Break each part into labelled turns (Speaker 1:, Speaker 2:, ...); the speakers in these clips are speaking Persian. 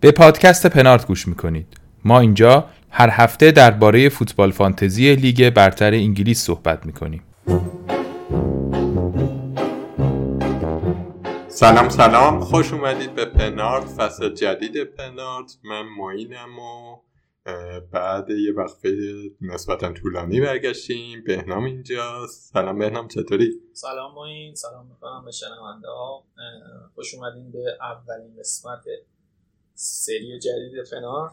Speaker 1: به پادکست پنارت گوش می‌کنید. ما اینجا هر هفته درباره فوتبال فانتزی لیگ برتر انگلیس صحبت می‌کنیم.
Speaker 2: سلام سلام. خوش اومدید به پنارت فصل جدید پنارت من معینم و بعد یه وقفه نسبتا طولانی برگشتیم. بهنام اینجاست. سلام بهنام چطوری؟
Speaker 3: سلام معین سلام می‌کنم به شنونده ها. خوش اومدین به اولین قسمت سری جدید فنارت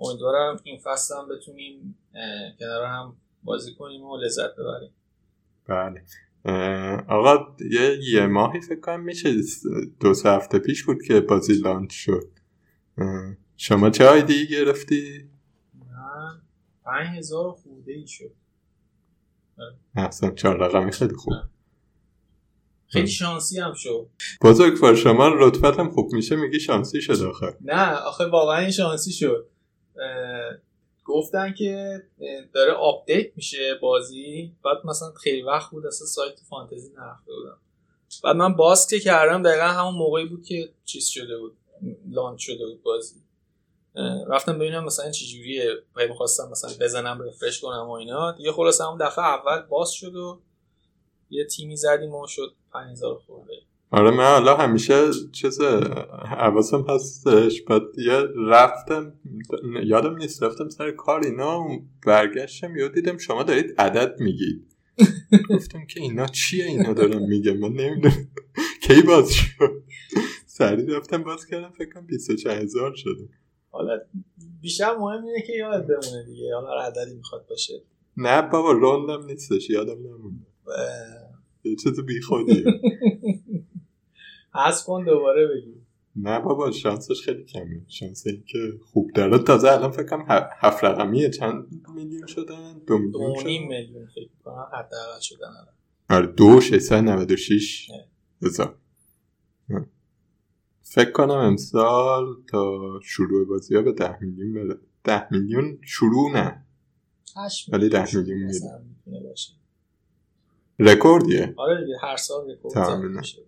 Speaker 3: امیدوارم این فصل هم بتونیم کنار هم بازی کنیم و لذت ببریم.
Speaker 2: بله. آقا یه یه ماهی فکر کنم میشه دو سه هفته پیش بود که بازی لانچ شد. شما چه آیدی گرفتی؟
Speaker 3: من پنج هزار خورده ای شد.
Speaker 2: احسن چهار رقمی خیلی خوب.
Speaker 3: خیلی شانسی هم شد.
Speaker 2: بزرگ شما رتبت هم خوب میشه میگی شانسی شد آخه.
Speaker 3: نه آخه واقعا این شانسی شد. گفتن که داره update میشه بازی. بعد مثلا خیلی وقت بود اصلا سایت فانتزی نرفته بودم. بعد من باز که کردم دقیقا همون موقعی بود که چیز شده بود launch شده بود بازی. رفتم ببینم مثلا چجوریه. پای می‌خواستم مثلا بزنم refresh کنم و اینا. دیگه خلاصه همون دفعه اول باز شد و یه تیمی زدیم و شد 5000 خورده.
Speaker 2: آره من حالا همیشه چیز حواسم هستش بعد یه رفتم یادم نیست رفتم سر کار اینا برگشتم یاد دیدم شما دارید عدد میگید. گفتم که اینا چیه؟ اینا دارم میگم من نمی‌دونم. کی باز شد؟ سریع رفتم باز کردم فکر کنم 24 هزار شده.
Speaker 3: حالا بیشتر مهم اینه که یاد بمونه دیگه حالا عددی می‌خواد باشه.
Speaker 2: نه بابا روندم نیستش یادم نمونده. یه چیز بی خودیه
Speaker 3: از کن دوباره بگی
Speaker 2: نه بابا شانسش خیلی کمه. شانس این که خوب داره. تازه الان فکر کنم هفت رقمیه. چند میلیون شدن؟ دو میلیون
Speaker 3: شدن؟ میلیون فکر کنم. حداقل شدن
Speaker 2: آره دو ششصد نود و شیش. هزار. فکر کنم امسال تا شروع بازی ها به ده میلیون بره. ده میلیون شروع نه. ولی ده میلیون میره رکوردیه؟
Speaker 3: آره دیگه هر سال رکورد میشه.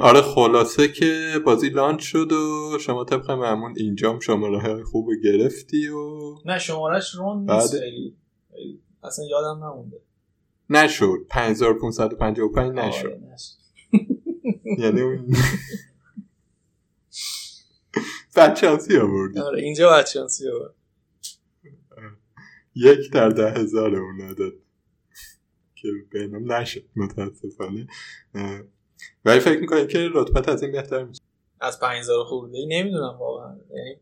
Speaker 2: آره خلاصه که بازی لانچ شد و شما طبق معمول اینجام شماره های خوب گرفتی و
Speaker 3: نه شمارش رون نیست. خیلی اصلا یادم نمونده.
Speaker 2: نشد. 5555 نشد.
Speaker 3: آره
Speaker 2: یعنی اون بچانسی آوردی.
Speaker 3: آره اینجا بچانسی آورد.
Speaker 2: یک در ده هزار اون عدد. که بینم نشد متاسفانه. ولی فکر می‌کنم که رتبت از این بهتر میشه.
Speaker 3: از 5000 خورده ای نمی‌دونم واقعا. یعنی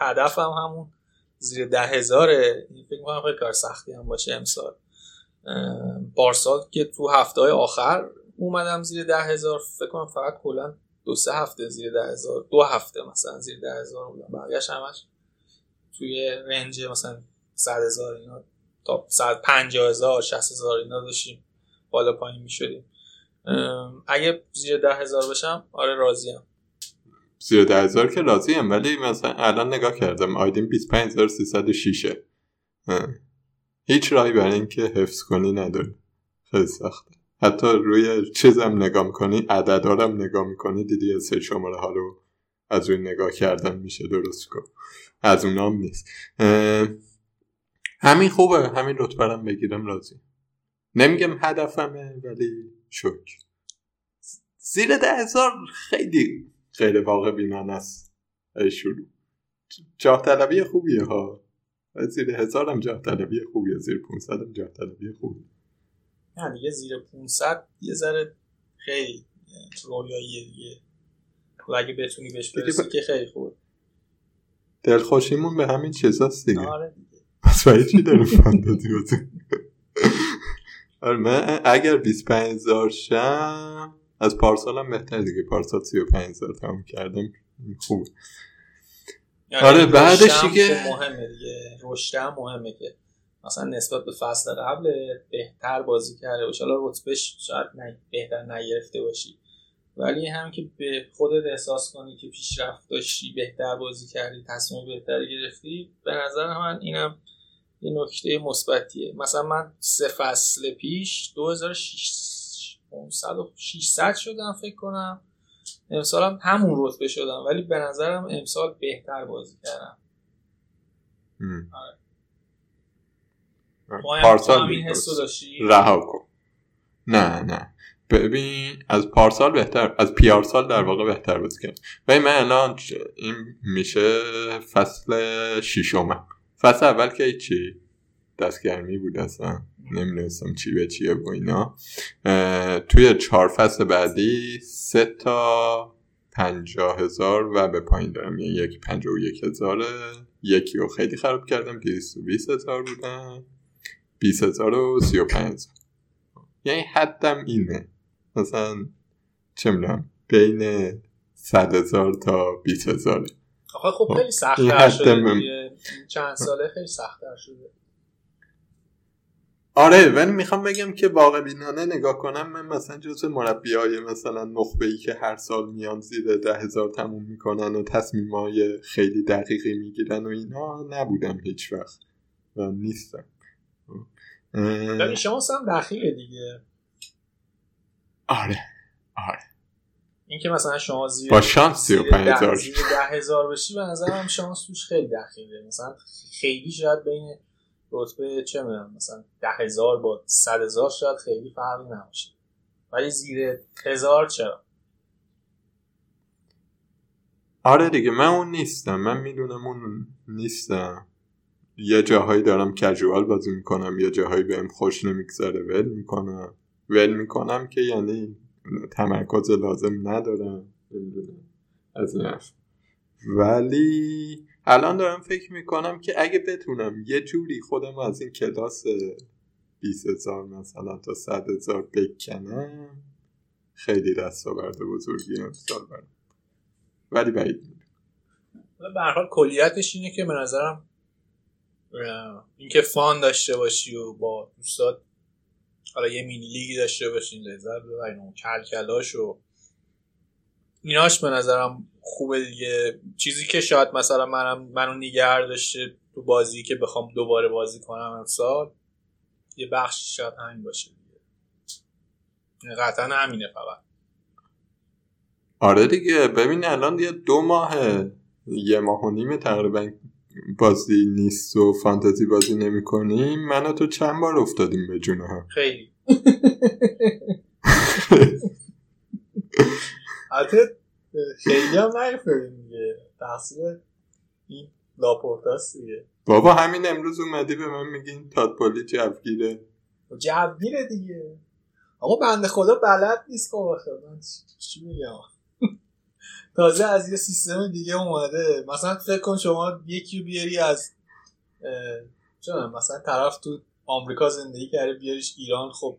Speaker 3: هدفم هم همون زیر ده هزاره فکر می‌کنم خیلی کار سختی هم باشه امسال. بارسال که تو هفته های آخر اومدم زیر ده هزار فکر کنم فقط کلا دو سه هفته زیر ده هزار دو هفته مثلا زیر ده هزار بودم. بقیهش همش توی رنج مثلا صد هزار اینا تا صد پنجاه هزار شست هزار اینا داشتیم. بالا پایین می‌شدیم. اگه زیر ده هزار بشم آره راضیم.
Speaker 2: زیر ده هزار که راضیم ولی مثلا الان نگاه کردم آیدین 25306 هیچ راهی برای اینکه حفظ کنی نداری. خیلی سخته. حتی روی چیزم نگاه می‌کنی عددارم نگاه می‌کنی دیدی سه شماره ها رو از روی نگاه کردن میشه درست کن از اونام نیست. همین خوبه. همین رتبرم بگیرم راضی نمیگم هدفمه ولی شکر زیر ده هزار خیلی غیر واقع بینان است. شروع جاه طلبی خوبیه ها. زیر هزار هم جاه طلبی خوبیه زیر 500 هم جاه طلبی خوبیه.
Speaker 3: نه دیگه زیر 500 یه ذره خیلی رویاییه دیگه. و اگه بتونی بهش برسی که خیلی خوبه.
Speaker 2: دلخوشیمون به همین چیزاست دیگه.
Speaker 3: آره دیگه.
Speaker 2: پس برای چی داریم آره من اگر 25 هزار شم از پارسال هم بهتر دیگه. پارسال 35 هزار تمام کردم. خوب
Speaker 3: یعنی
Speaker 2: آره بعدش دیگه
Speaker 3: مهمه دیگه. رشد هم مهمه که مثلا نسبت به فصل قبل بهتر بازی کرده باشه حالا رتبهش شاید نه بهتر نگرفته باشی. ولی هم که به خودت احساس کنی که پیشرفت داشتی بهتر بازی کردی تصمیم بهتری گرفتی به نظر من اینم یه نکته مثبتیه. مثلا من سه فصل پیش 2600 شدم فکر کنم. امسال هم همون رتبه شدم ولی به نظرم امسال بهتر بازی کردم.
Speaker 2: پارسال
Speaker 3: این حسو داشتی؟
Speaker 2: رها کن. نه نه. ببین از پارسال بهتر از پیارسال در واقع بهتر بازی کردم. و من الان این میشه فصل ششمم فصل اول که چی؟ دستگرمی بود اصلا. نمی‌دونستم چی به چیه و اینا. توی چهار فصل بعدی سه تا پنجاه هزار و به پایین دارم. یعنی یکی پنجاه و یک هزاره. یکی رو خیلی خراب کردم دیست و بیست هزار بودم بیست هزار و سی و پنج یعنی حدم اینه. مثلا چه می‌دونم بین صد هزار تا بیست هزاره.
Speaker 3: آخه خب خیلی سخت
Speaker 2: این
Speaker 3: شده. چند ساله خیلی سختتر شده.
Speaker 2: آره ولی می‌خوام بگم که واقع بینانه نگاه کنم من مثلا جزو مربی های مثلا نخبه ای که هر سال میان زیر ده هزار تموم می‌کنن و تصمیم های خیلی دقیقی می‌گیرن و اینا نبودم هیچ وقت و نیستم.
Speaker 3: ولی شانس هم دخیله دیگه.
Speaker 2: آره آره.
Speaker 3: اینکه مثلا شما زیر
Speaker 2: با شانس
Speaker 3: زیر
Speaker 2: 35000
Speaker 3: ده- زیر ده هزار بشی به نظرم شانس توش خیلی دخیله. مثلا خیلی شاید بین رتبه چه می‌دونم مثلا ده هزار با صد هزار شاید خیلی فرقی نباشه. ولی زیر هزار چرا؟
Speaker 2: آره دیگه من اون نیستم. من می‌دونم اون نیستم. یه جاهایی دارم کجوال بازی می‌کنم یه جاهایی بهم خوش نمیگذره. ول می‌کنم. ول می‌کنم که یعنی تمرکز لازم ندارم. از این حرف. ولی الان دارم فکر می‌کنم که اگه بتونم یه جوری خودم از این کلاس 20 هزار مثلا تا 100 هزار بکنم خیلی دستاورد بزرگی امسال برم ولی بعید
Speaker 3: به حال کلیتش اینه که به نظرم اینکه فان داشته باشی و با دوستات حالا یه مینی لیگی داشته باشین لذت ببرین و کل کلاش و ایناش به نظرم خوبه دیگه. چیزی که شاید مثلا منم منو نگه داشته تو بازی که بخوام دوباره بازی کنم امسال یه بخشی شاید همین باشه دیگه. یعنی قطعا همینه فقط.
Speaker 2: آره دیگه. ببین الان یه دو ماه یه ماه و نیم تقریبا بازی نیست و فانتزی بازی نمی کنیم من و تو چند بار افتادیم به جون هم.
Speaker 3: خیلی. البته خیلی هم نیفتادیم دیگه. تقصیر این لاپورتاست دیگه.
Speaker 2: بابا همین امروز اومدی به من میگین تادپالی جوگیره.
Speaker 3: و جوگیره دیگه. آقا بنده خدا بلد نیست خب آخه من چی- چی میگم؟ تازه از یه سیستم دیگه اومده. مثلا فکر کن شما یکی بیاری از می‌دونم، مثلا طرف تو آمریکا زندگی کرده بیاریش ایران. خب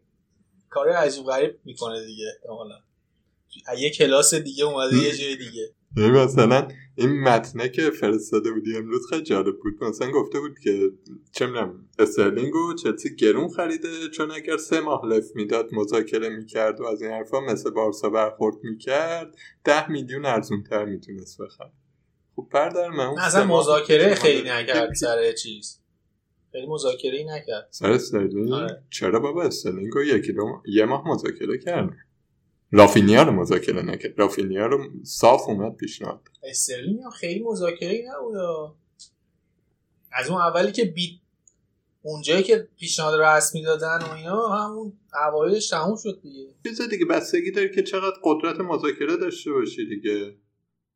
Speaker 3: کار عجیب غریب می‌کنه دیگه احتمالاً. یه کلاس دیگه اومده یه جای دیگه.
Speaker 2: مثلا این متنه که فرستاده بودی امروز خیلی جالب بود. مثلا گفته بود که چه می‌دونم استرلینگ و چلسی گرون خریده چون اگر سه ماه لف می‌داد مذاکره می‌کرد و از این حرفا مثل بارسا برخورد می‌کرد ده میلیون ارزون تر می‌تونست بخره. خب بردار من اون
Speaker 3: اصلا مذاکره خیلی نکرد سر چیز. خیلی مذاکره ای نکرد.
Speaker 2: سر استرلینگ؟
Speaker 3: آره.
Speaker 2: چرا بابا؟ استرلینگ یکی دو ماه- یه ماه مذاکره کرد. رافینیا رو مذاکره نکرد. رافینیا رو صاف اومد پیشنهاد
Speaker 3: استرلینگ خیلی مذاکره نبود. از اون اولی که بی اونجایی که پیشنهاد رسمی دادن و اینا همون اوایلش تموم شد دیگه.
Speaker 2: چیز دیگه بستگی داره که چقدر قدرت مذاکره داشته باشی دیگه.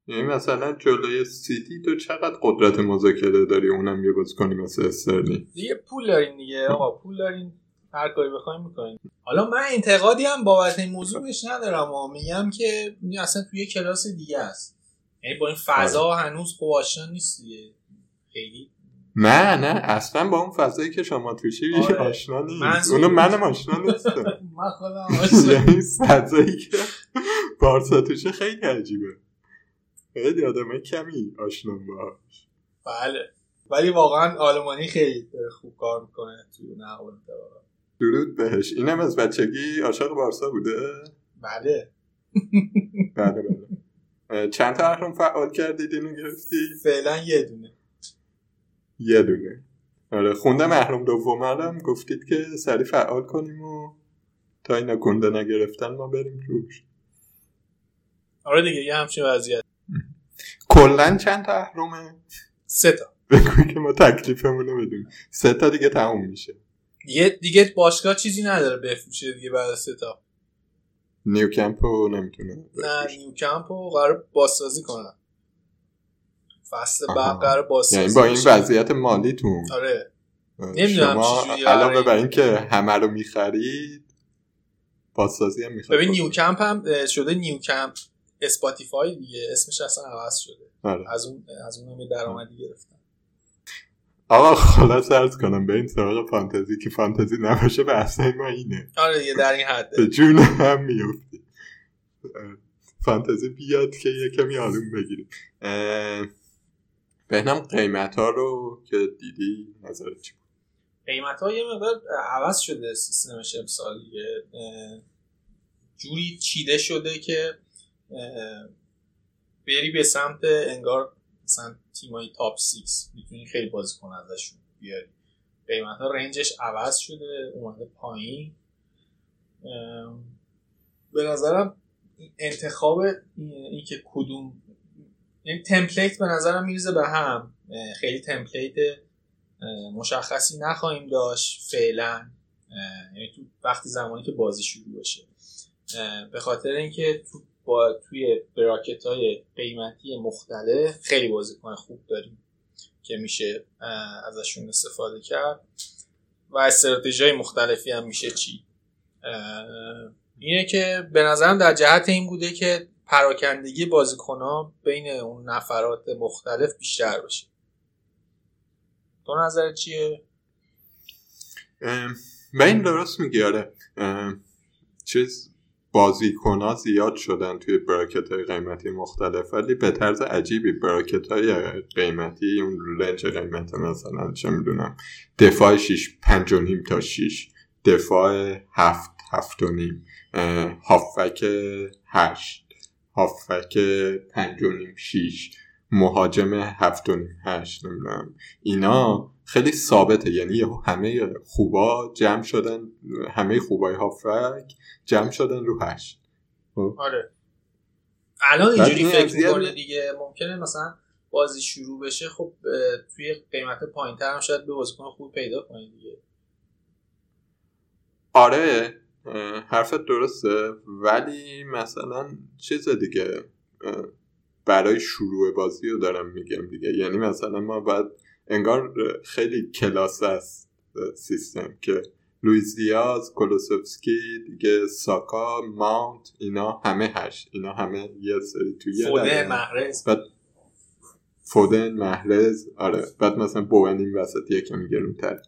Speaker 2: یعنی مثلا جلوی سیتی تو چقدر قدرت مذاکره داری؟ اونم یه بازیکنی مثل استرلینگ
Speaker 3: دیگه پول دارین دیگه آقا پول دارین هر کاری بخوایم می‌کنین حالا من انتقادی هم بابت این موضوع بهش ندارم و میگم که این اصلا توی یه کلاس دیگه است. یعنی با این فضا هنوز خوب آشنا نیست دیگه. خیلی.
Speaker 2: نه نه اصلا با اون فضایی که شما توشی
Speaker 3: آره.
Speaker 2: آشنا نیست. اونو منم آشنا نیستم.
Speaker 3: من خودم آشنا
Speaker 2: یعنی فضایی که بارسا توشه خیلی عجیبه. خیلی آدم کمی آشنا باش
Speaker 3: بله. ولی واقعا آلمانی خیلی خوب کار می‌کنه توی انتقالات.
Speaker 2: درود بهش. اینم از بچگی عاشق بارسا بوده؟
Speaker 3: بله.
Speaker 2: بله بله. چند تا اهرم فعال کردید اینو گرفتی؟
Speaker 3: فعلا یه دونه.
Speaker 2: یه دونه. آره خوندم اهرم دوم هم گفتید که سری فعال کنیم و تا اینا گنده نگرفتن ما بریم روش
Speaker 3: آره دیگه یه همچین وضعیت.
Speaker 2: کلا چند تا اهرمه؟
Speaker 3: سه تا.
Speaker 2: بگوی که ما تکلیفمون رو بدونیم. سه تا دیگه تموم میشه.
Speaker 3: دیگه دیگه باشگاه چیزی نداره بفروشه دیگه بعد از تا.
Speaker 2: نیوکمپو نمی‌تونه
Speaker 3: نه نیوکمپ رو قرار بازسازی کنن. فصل بعد. قرار بازسازی
Speaker 2: یعنی با این. وضعیت مالیتون
Speaker 3: آره. نمی‌دونم
Speaker 2: شما علاوه. بر اینکه همه رو می‌خرید بازسازی هم می‌خرید
Speaker 3: ببین نیوکمپ هم اه، شده نیوکمپ Spotify دیگه. اسمش اصلا عوض شده.
Speaker 2: آره.
Speaker 3: از اون از اون هم درآمدی گرفتن.
Speaker 2: آقا خلاصه عرض کنم به این سراغ فانتزی که فانتزی نباشه بحثای ما اینه.
Speaker 3: آره دیگه در این حده.
Speaker 2: به جون هم میفتی فانتزی بیاد که یه کمی آروم بگیریم بهنام قیمت ها رو که دیدی نظرت چی بود؟
Speaker 3: قیمت ها یه مقدار عوض شده سیستمش امسال جوری چیده شده که بری به سمت انگار مثلا تیمای تاپ 6 می‌تونی خیلی بازیکن ازشون بیاری. قیمت ها رنجش عوض شده اومده پایین. به نظرم انتخاب این که کدوم یعنی تمپلیت به نظرم میریزه به هم. خیلی تمپلیت مشخصی نخواهیم داشت فعلا. یعنی تو وقتی زمانی که بازی شروع بشه. به خاطر اینکه تو با توی براکت های قیمتی مختلف خیلی بازیکن خوب داریم که میشه ازشون استفاده کرد. و استراتژی های مختلفی هم میشه چی اینه که به نظرم در جهت این بوده که پراکندگی بازیکن ها بین اون نفرات مختلف بیشتر بشه تو نظر چیه؟
Speaker 2: به این درست میگی آره. چیز بازیکن ها زیاد شدن توی براکت های قیمتی مختلف ولی به طرز عجیبی براکت های قیمتی اون رنج قیمت مثلا چه می‌دونم دفاع 6 پنج و نیم تا 6 دفاع هفت هفت و نیم هافک هشت هافک پنج و نیم شیش مهاجم هفت و نیم هشت نمی‌دونم. اینا خیلی ثابته. یعنی همه خوبا جمع شدن همه خوبای هافک جمع شدن رو هشت.
Speaker 3: آره. الان اینجوری
Speaker 2: این
Speaker 3: فکر می‌کنه دیگه؟ ممکنه مثلا بازی شروع بشه خب توی قیمت پایین هم شاید به بازیکن خوب پیدا کنی دیگه.
Speaker 2: آره حرفت درسته ولی مثلا چیز دیگه برای شروع بازی رو دارم میگم دیگه. یعنی مثلا ما باید انگار خیلی کلاس است سیستم که لویز دیاز کولوسوفسکی دیگه ساکا ماونت اینا همه هشت اینا همه یه سری توی دقیقه.
Speaker 3: محرز
Speaker 2: بعد فودن محرز آره بعد مثلا بوون این وسط یکم گرونتر.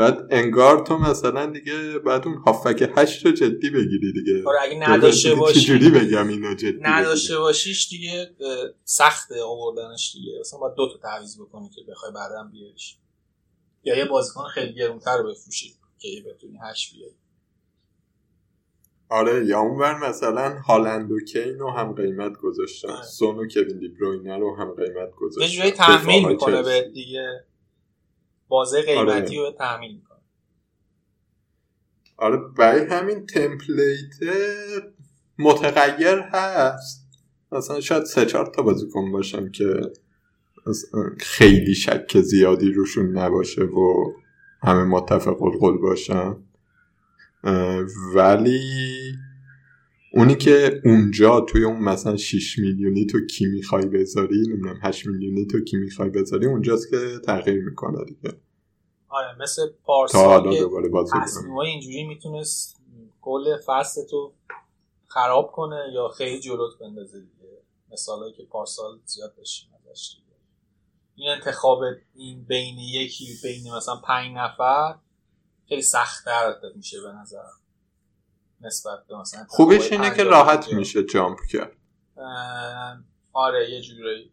Speaker 2: بعد انگار تو مثلا دیگه بعد اون هافک هشت رو جدی بگیری دیگه.
Speaker 3: آره اگه نداشته باشی
Speaker 2: چجوری بگم اینو جدی
Speaker 3: نداشته؟ باشیش دیگه سخته آوردنش دیگه. مثلا باید دو تا تعویض بکنی که بخوای بعدا بیاریش. یا یه بازیکن خیلی گرونتر بفروشی که بتونی هش بیاری.
Speaker 2: آره یا اونور مثلا هالند و کین رو هم قیمت گذاشتن.
Speaker 3: آره.
Speaker 2: سون و کوین دی بروینه رو هم قیمت گذاشتن.
Speaker 3: یه جورایی تحمیل می‌کنه. به دیگه. بازه قیمتی رو تحمیل می‌کنه.
Speaker 2: آره برای همین تمپلیت متغیر هست. مثلا شاید سه چهار تا بازیکن باشن که خیلی شک زیادی روشون نباشه و همه متفق القول باشن. ولی اونی که اونجا توی اون مثلا 6 میلیونی تو کی می‌خوای بذاری نمی‌دونم 8 میلیونی تو کی می‌خوای بذاری اونجاست که تغییر می‌کنه دیگه.
Speaker 3: آره مثل پارسال که اینجوری می‌تونست کل فصل تو خراب کنه یا خیلی جلوت بندازه دیگه. مثالایی که پارسال زیاد داشتیم این انتخاب این بین یکی بین مثلا پنج نفر خیلی سختتر میشه به نظر نسبت به مثلا انتخابای
Speaker 2: اینه که راحت. میشه جامپ کرد
Speaker 3: آره یه جورایی.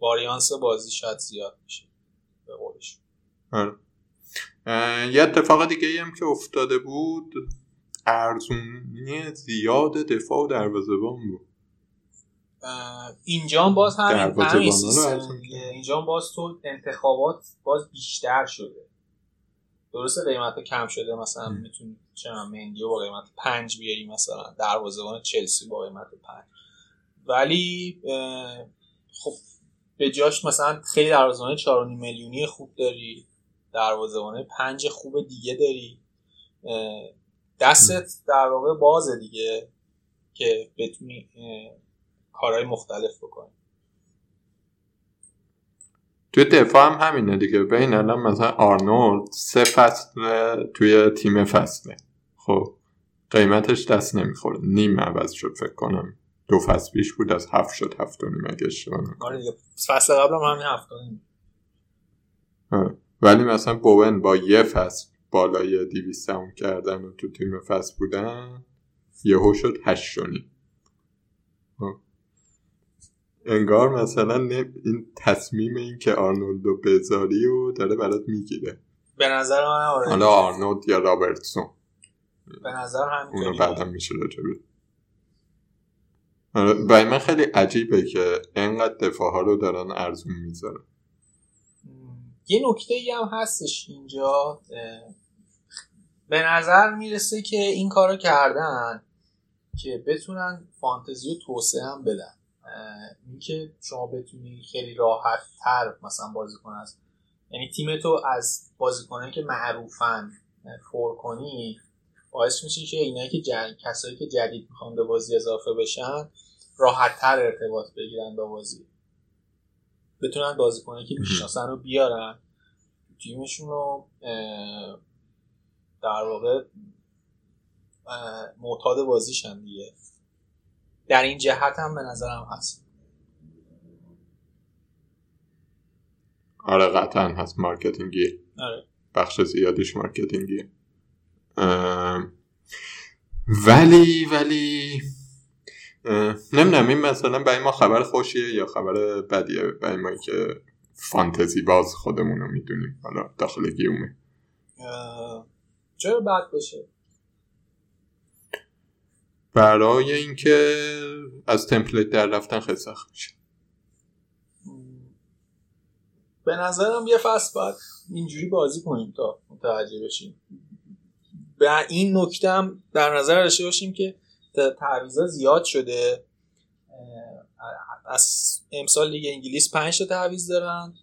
Speaker 3: واریانس بازی شاید زیاد میشه به قولش
Speaker 2: آره. یه اتفاق دیگه هم که افتاده بود ارزونی زیاد دفاع و دروازه‌بان بود
Speaker 3: اینجا هم باز همین دیگه. اینجا هم باز تو انتخابات باز بیشتر شده درسته قیمت کم شده مثلا می‌تونی من مندیو با قیمت پنج بیاری مثلا دروازه‌بان چلسی با قیمت پنج. ولی اه، خب به جاش مثلا خیلی دروازه‌بان 4.5 میلیونی خوب داری دروازه‌بان پنج خوب دیگه داری. دستت در واقع بازه دیگه که بتونی کارهای مختلف بکنی.
Speaker 2: توی دفاع هم همینه دیگه بین الان مثلا آرنولد سه فصل توی تیم فصله خب قیمتش دست نمی‌خوره نیم عوض شد فکر کنم دو فصل پیش بود از هفت شد هفت و نیم اگه اشتباه.
Speaker 3: آره فصل قبل هم همین نیم.
Speaker 2: آره. ولی مثلا بوون با یه فصل بالای دیویست کردن و تو تیم فصل بودن یهو شد هشت و نیم. انگار مثلا این تصمیم این که آرنولدو بذاری و داره برات می‌گیره.
Speaker 3: به نظر من آره.
Speaker 2: حالا آرنولد یا رابرتسون.
Speaker 3: به نظر
Speaker 2: اونو
Speaker 3: همینطوری.
Speaker 2: بعدا میشه راجبه آره، برای من خیلی عجیبه که انقدر دفاع ها رو دارن ارزون می‌ذارن.
Speaker 3: یه نکته ای هم هستش اینجا به نظر می‌رسه که این کارو کردن که بتونن فانتزی رو توسعه هم بدن. اینکه شما بتونی خیلی راحت تر مثلا بازیکن از یعنی تیمتو از بازیکنایی که معروفن پر کنی باعث میشه که اینایی که جن... کسایی که جدید می‌خوان به بازی اضافه بشن راحت تر ارتباط بگیرن با بازی. بتونن بازیکنایی که می‌شناسن رو بیارن. تیمشون رو در واقع معتاد بازیشن دیگه. در این جهت هم به نظرم هست.
Speaker 2: آره قطعا هست marketing ی.
Speaker 3: آره.
Speaker 2: بخش زیادیش marketing ی. ولی ولی نمی‌دونم این مثلا برای ما خبر خوشیه یا خبر بدیه؟ برای ما که فانتزی باز خودمون رو می‌دونیم حالا داخل گیومه.
Speaker 3: چرا بد بشه
Speaker 2: برای اینکه از template در رفتن خیلی سخت میشه.
Speaker 3: به نظرم یه فصل باید اینجوری بازی کنیم تا متوجه بشیم. به این نکته هم در نظر داشته باشیم که تعویضا زیاد شده. از امسال لیگ انگلیس پنج تا تعویض دارن.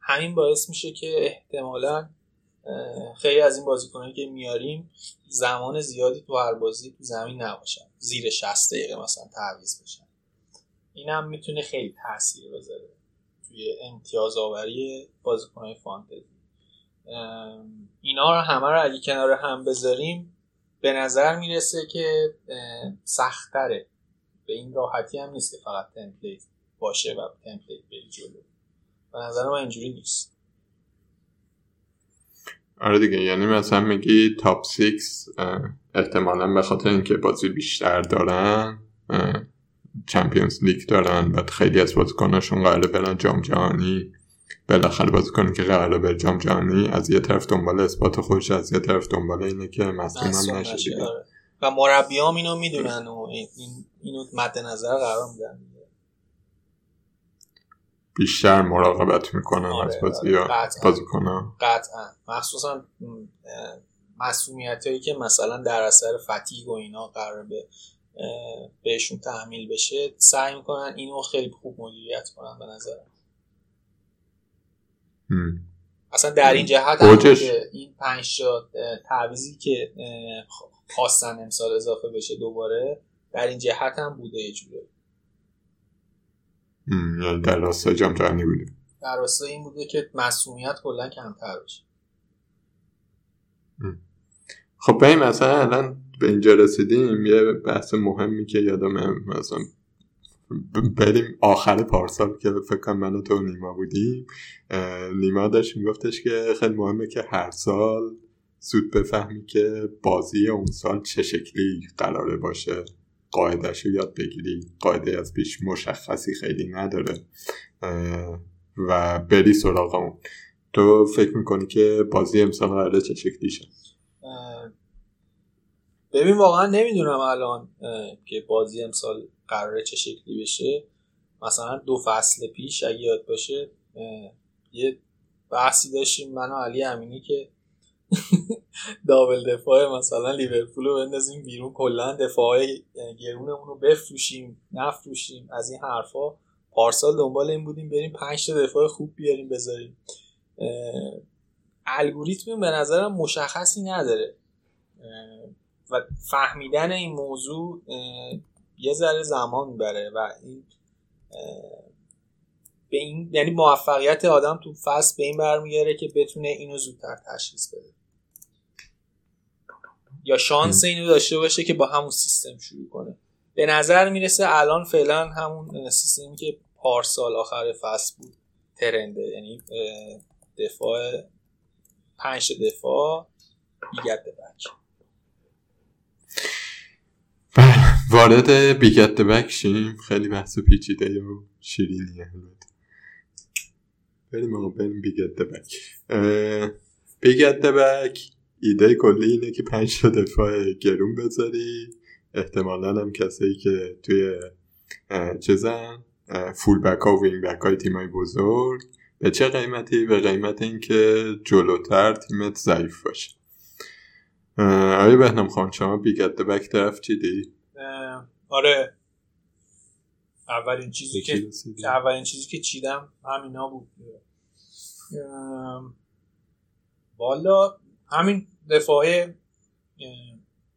Speaker 3: همین باعث میشه که احتمالا خیلی از این بازیکنایی که میاریم زمان زیادی تو هر بازی تو زمین نباشن. زیر 60 دقیقه مثلا تعویض بشن این هم می‌تونه خیلی تاثیر بذاره توی امتیاز آوری بازیکنهای فانتزی. اینا رو همه رو اگه کنار هم بذاریم به نظر می‌رسه که سختره به این راحتی هم نیست که فقط تمپلیت باشه و تمپلیت بری جلو. به نظر من اینجوری نیست.
Speaker 2: آره دیگه یعنی مثلا میگی تاپ 6 احتمالا به خاطر اینکه بازی بیشتر دارن چمپیونز لیگ دارن بعد خیلی از بازیکناشون قراره برن جام جهانی بالاخره بازیکنی که قراره بره جام جهانی از یه طرف دنبال اثبات خودش از یه طرف دنبال اینه که مصدوم هم نشه
Speaker 3: آره. و مربی هم اینو می‌دونن و این این- اینو مد نظر قرار میدن
Speaker 2: بیشتر مراقبت می‌کنن
Speaker 3: آره،
Speaker 2: از بازی
Speaker 3: آره، قطعاً.
Speaker 2: بازیکنان
Speaker 3: قطعا مخصوصا مسئولیت هایی که مثلا در اثر فتیگ و اینا قرار به بهشون تحمیل بشه سعی می‌کنن اینو خیلی خوب مدیریت کنن به نظرم
Speaker 2: هم.
Speaker 3: اصلا در این جهت. که این پنج تا اه، تعویضی که خواستن امسال اضافه بشه دوباره در این جهت هم بوده یه.
Speaker 2: یعنی در راستای جام جهانی بوده.
Speaker 3: در راستای این بوده که مسئولیت کلا کمتر بشه.
Speaker 2: خب بریم مثلا الان به اینجا رسیدیم یه بحث مهمی که یادم مثلا بریم آخر پارسال که فکر کنم من و تو نیما بودیم. نیما داشت میگفتش که خیلی مهمه که هر سال زود بفهمی که بازی اون سال چه شکلی قراره باشه. قاعدش رو یاد بگیری قاعده از پیش مشخصی خیلی نداره. و بری سراغ اون تو فکر می‌کنی که بازی امسال قراره چه شکلی
Speaker 3: اه، ببین واقعا نمی‌دونم الان که بازی امسال قراره چه شکلی بشه. مثلا دو فصل پیش اگه یاد باشه یه بحثی داشتیم من و علی امینی که دابل دفاع مثلا لیورپول رو بندازیم بیرون. کلا دفاع گرونمون رو بفروشیم نفروشیم. از این حرفا پارسال دنبال این بودیم بریم پنج تا دفاع خوب بیاریم بذاریم. الگوریتم به نظرم مشخصی نداره. و فهمیدن این موضوع یه ذره زمان می‌بره و این به این یعنی موفقیت آدم تو فصل به این برمیگره که بتونه اینو زودتر تشخیص بده. یا شانس اینو داشته باشه که با همون سیستم شروع کنه. به نظر می‌رسه الان فعلا همون سیستمی که پارسال آخر فصل بود ترنده یعنی دفاع پنج دفاع بیگت بک.
Speaker 2: وارد بیگت بک شیم. خیلی بحث پیچیده و شیرینیه بریم آقا بریم بیگت بک. بیگت بک. ایده کلی اینه که پنج تا دفاع گرون بذاری. احتمالا هم کسایی که توی چیزن فول بک ها و وینگ بک های تیمای بزرگ. به چه قیمتی؟ به قیمت اینکه جلوتر تیمت ضعیف باشه. آیا بهنام خان شما بیگت بک طرف چیدی؟
Speaker 3: آره. اولین چیزی که اولین چیزی که چیدم همینا بود. والا همین دفاع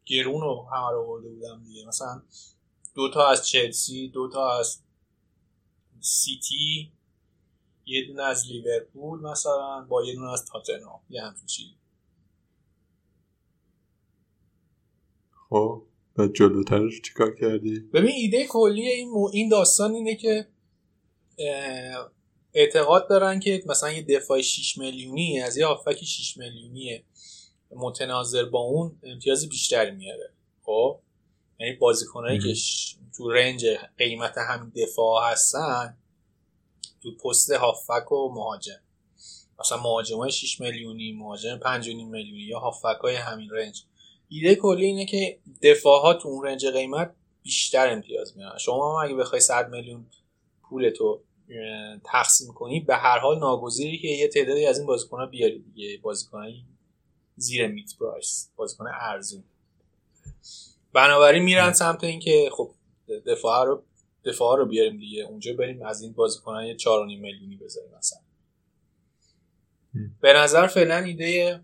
Speaker 3: گرون رو همه رو برده بودم دیگه. مثلا دو تا از چلسی دو تا از سیتی یه دونه از لیورپول مثلا با یه دونه از تاتنهام. یه همچین چیزی.
Speaker 2: خب و جلوترش چیکار کردی؟
Speaker 3: ببین ایده کلی این, این داستان اینه که اعتقاد دارن که مثلا یه دفاع 6 میلیونی از یه هافک 6 میلیونی متناظر با اون امتیاز بیشتری میاره. خب؟ یعنی بازیکنایی که تو رنج قیمت همین دفاع هستن تو پست هافک و مهاجم. مثلا مهاجم های 6 میلیونی مهاجم 5 میلیونی یا هافک های همین رنج. ایده کلی اینه که دفاع ها تو اون رنج قیمت بیشتر امتیاز میارن. شما هم اگه بخوای 100 میلیون پول تو تقسیم کنی به هر حال ناگزیری که یه تعدادی از این بازیکن ها بیاری دیگه. بازیکن زیر میت پرایس بازیکن ارزون. بنابراین میرن سمت اینکه خب دفاع رو دفاع رو بیاریم دیگه. اونجا بریم از این بازیکنان یه 4.5 میلیونی بذاریم مثلا. به نظر فعلا ایده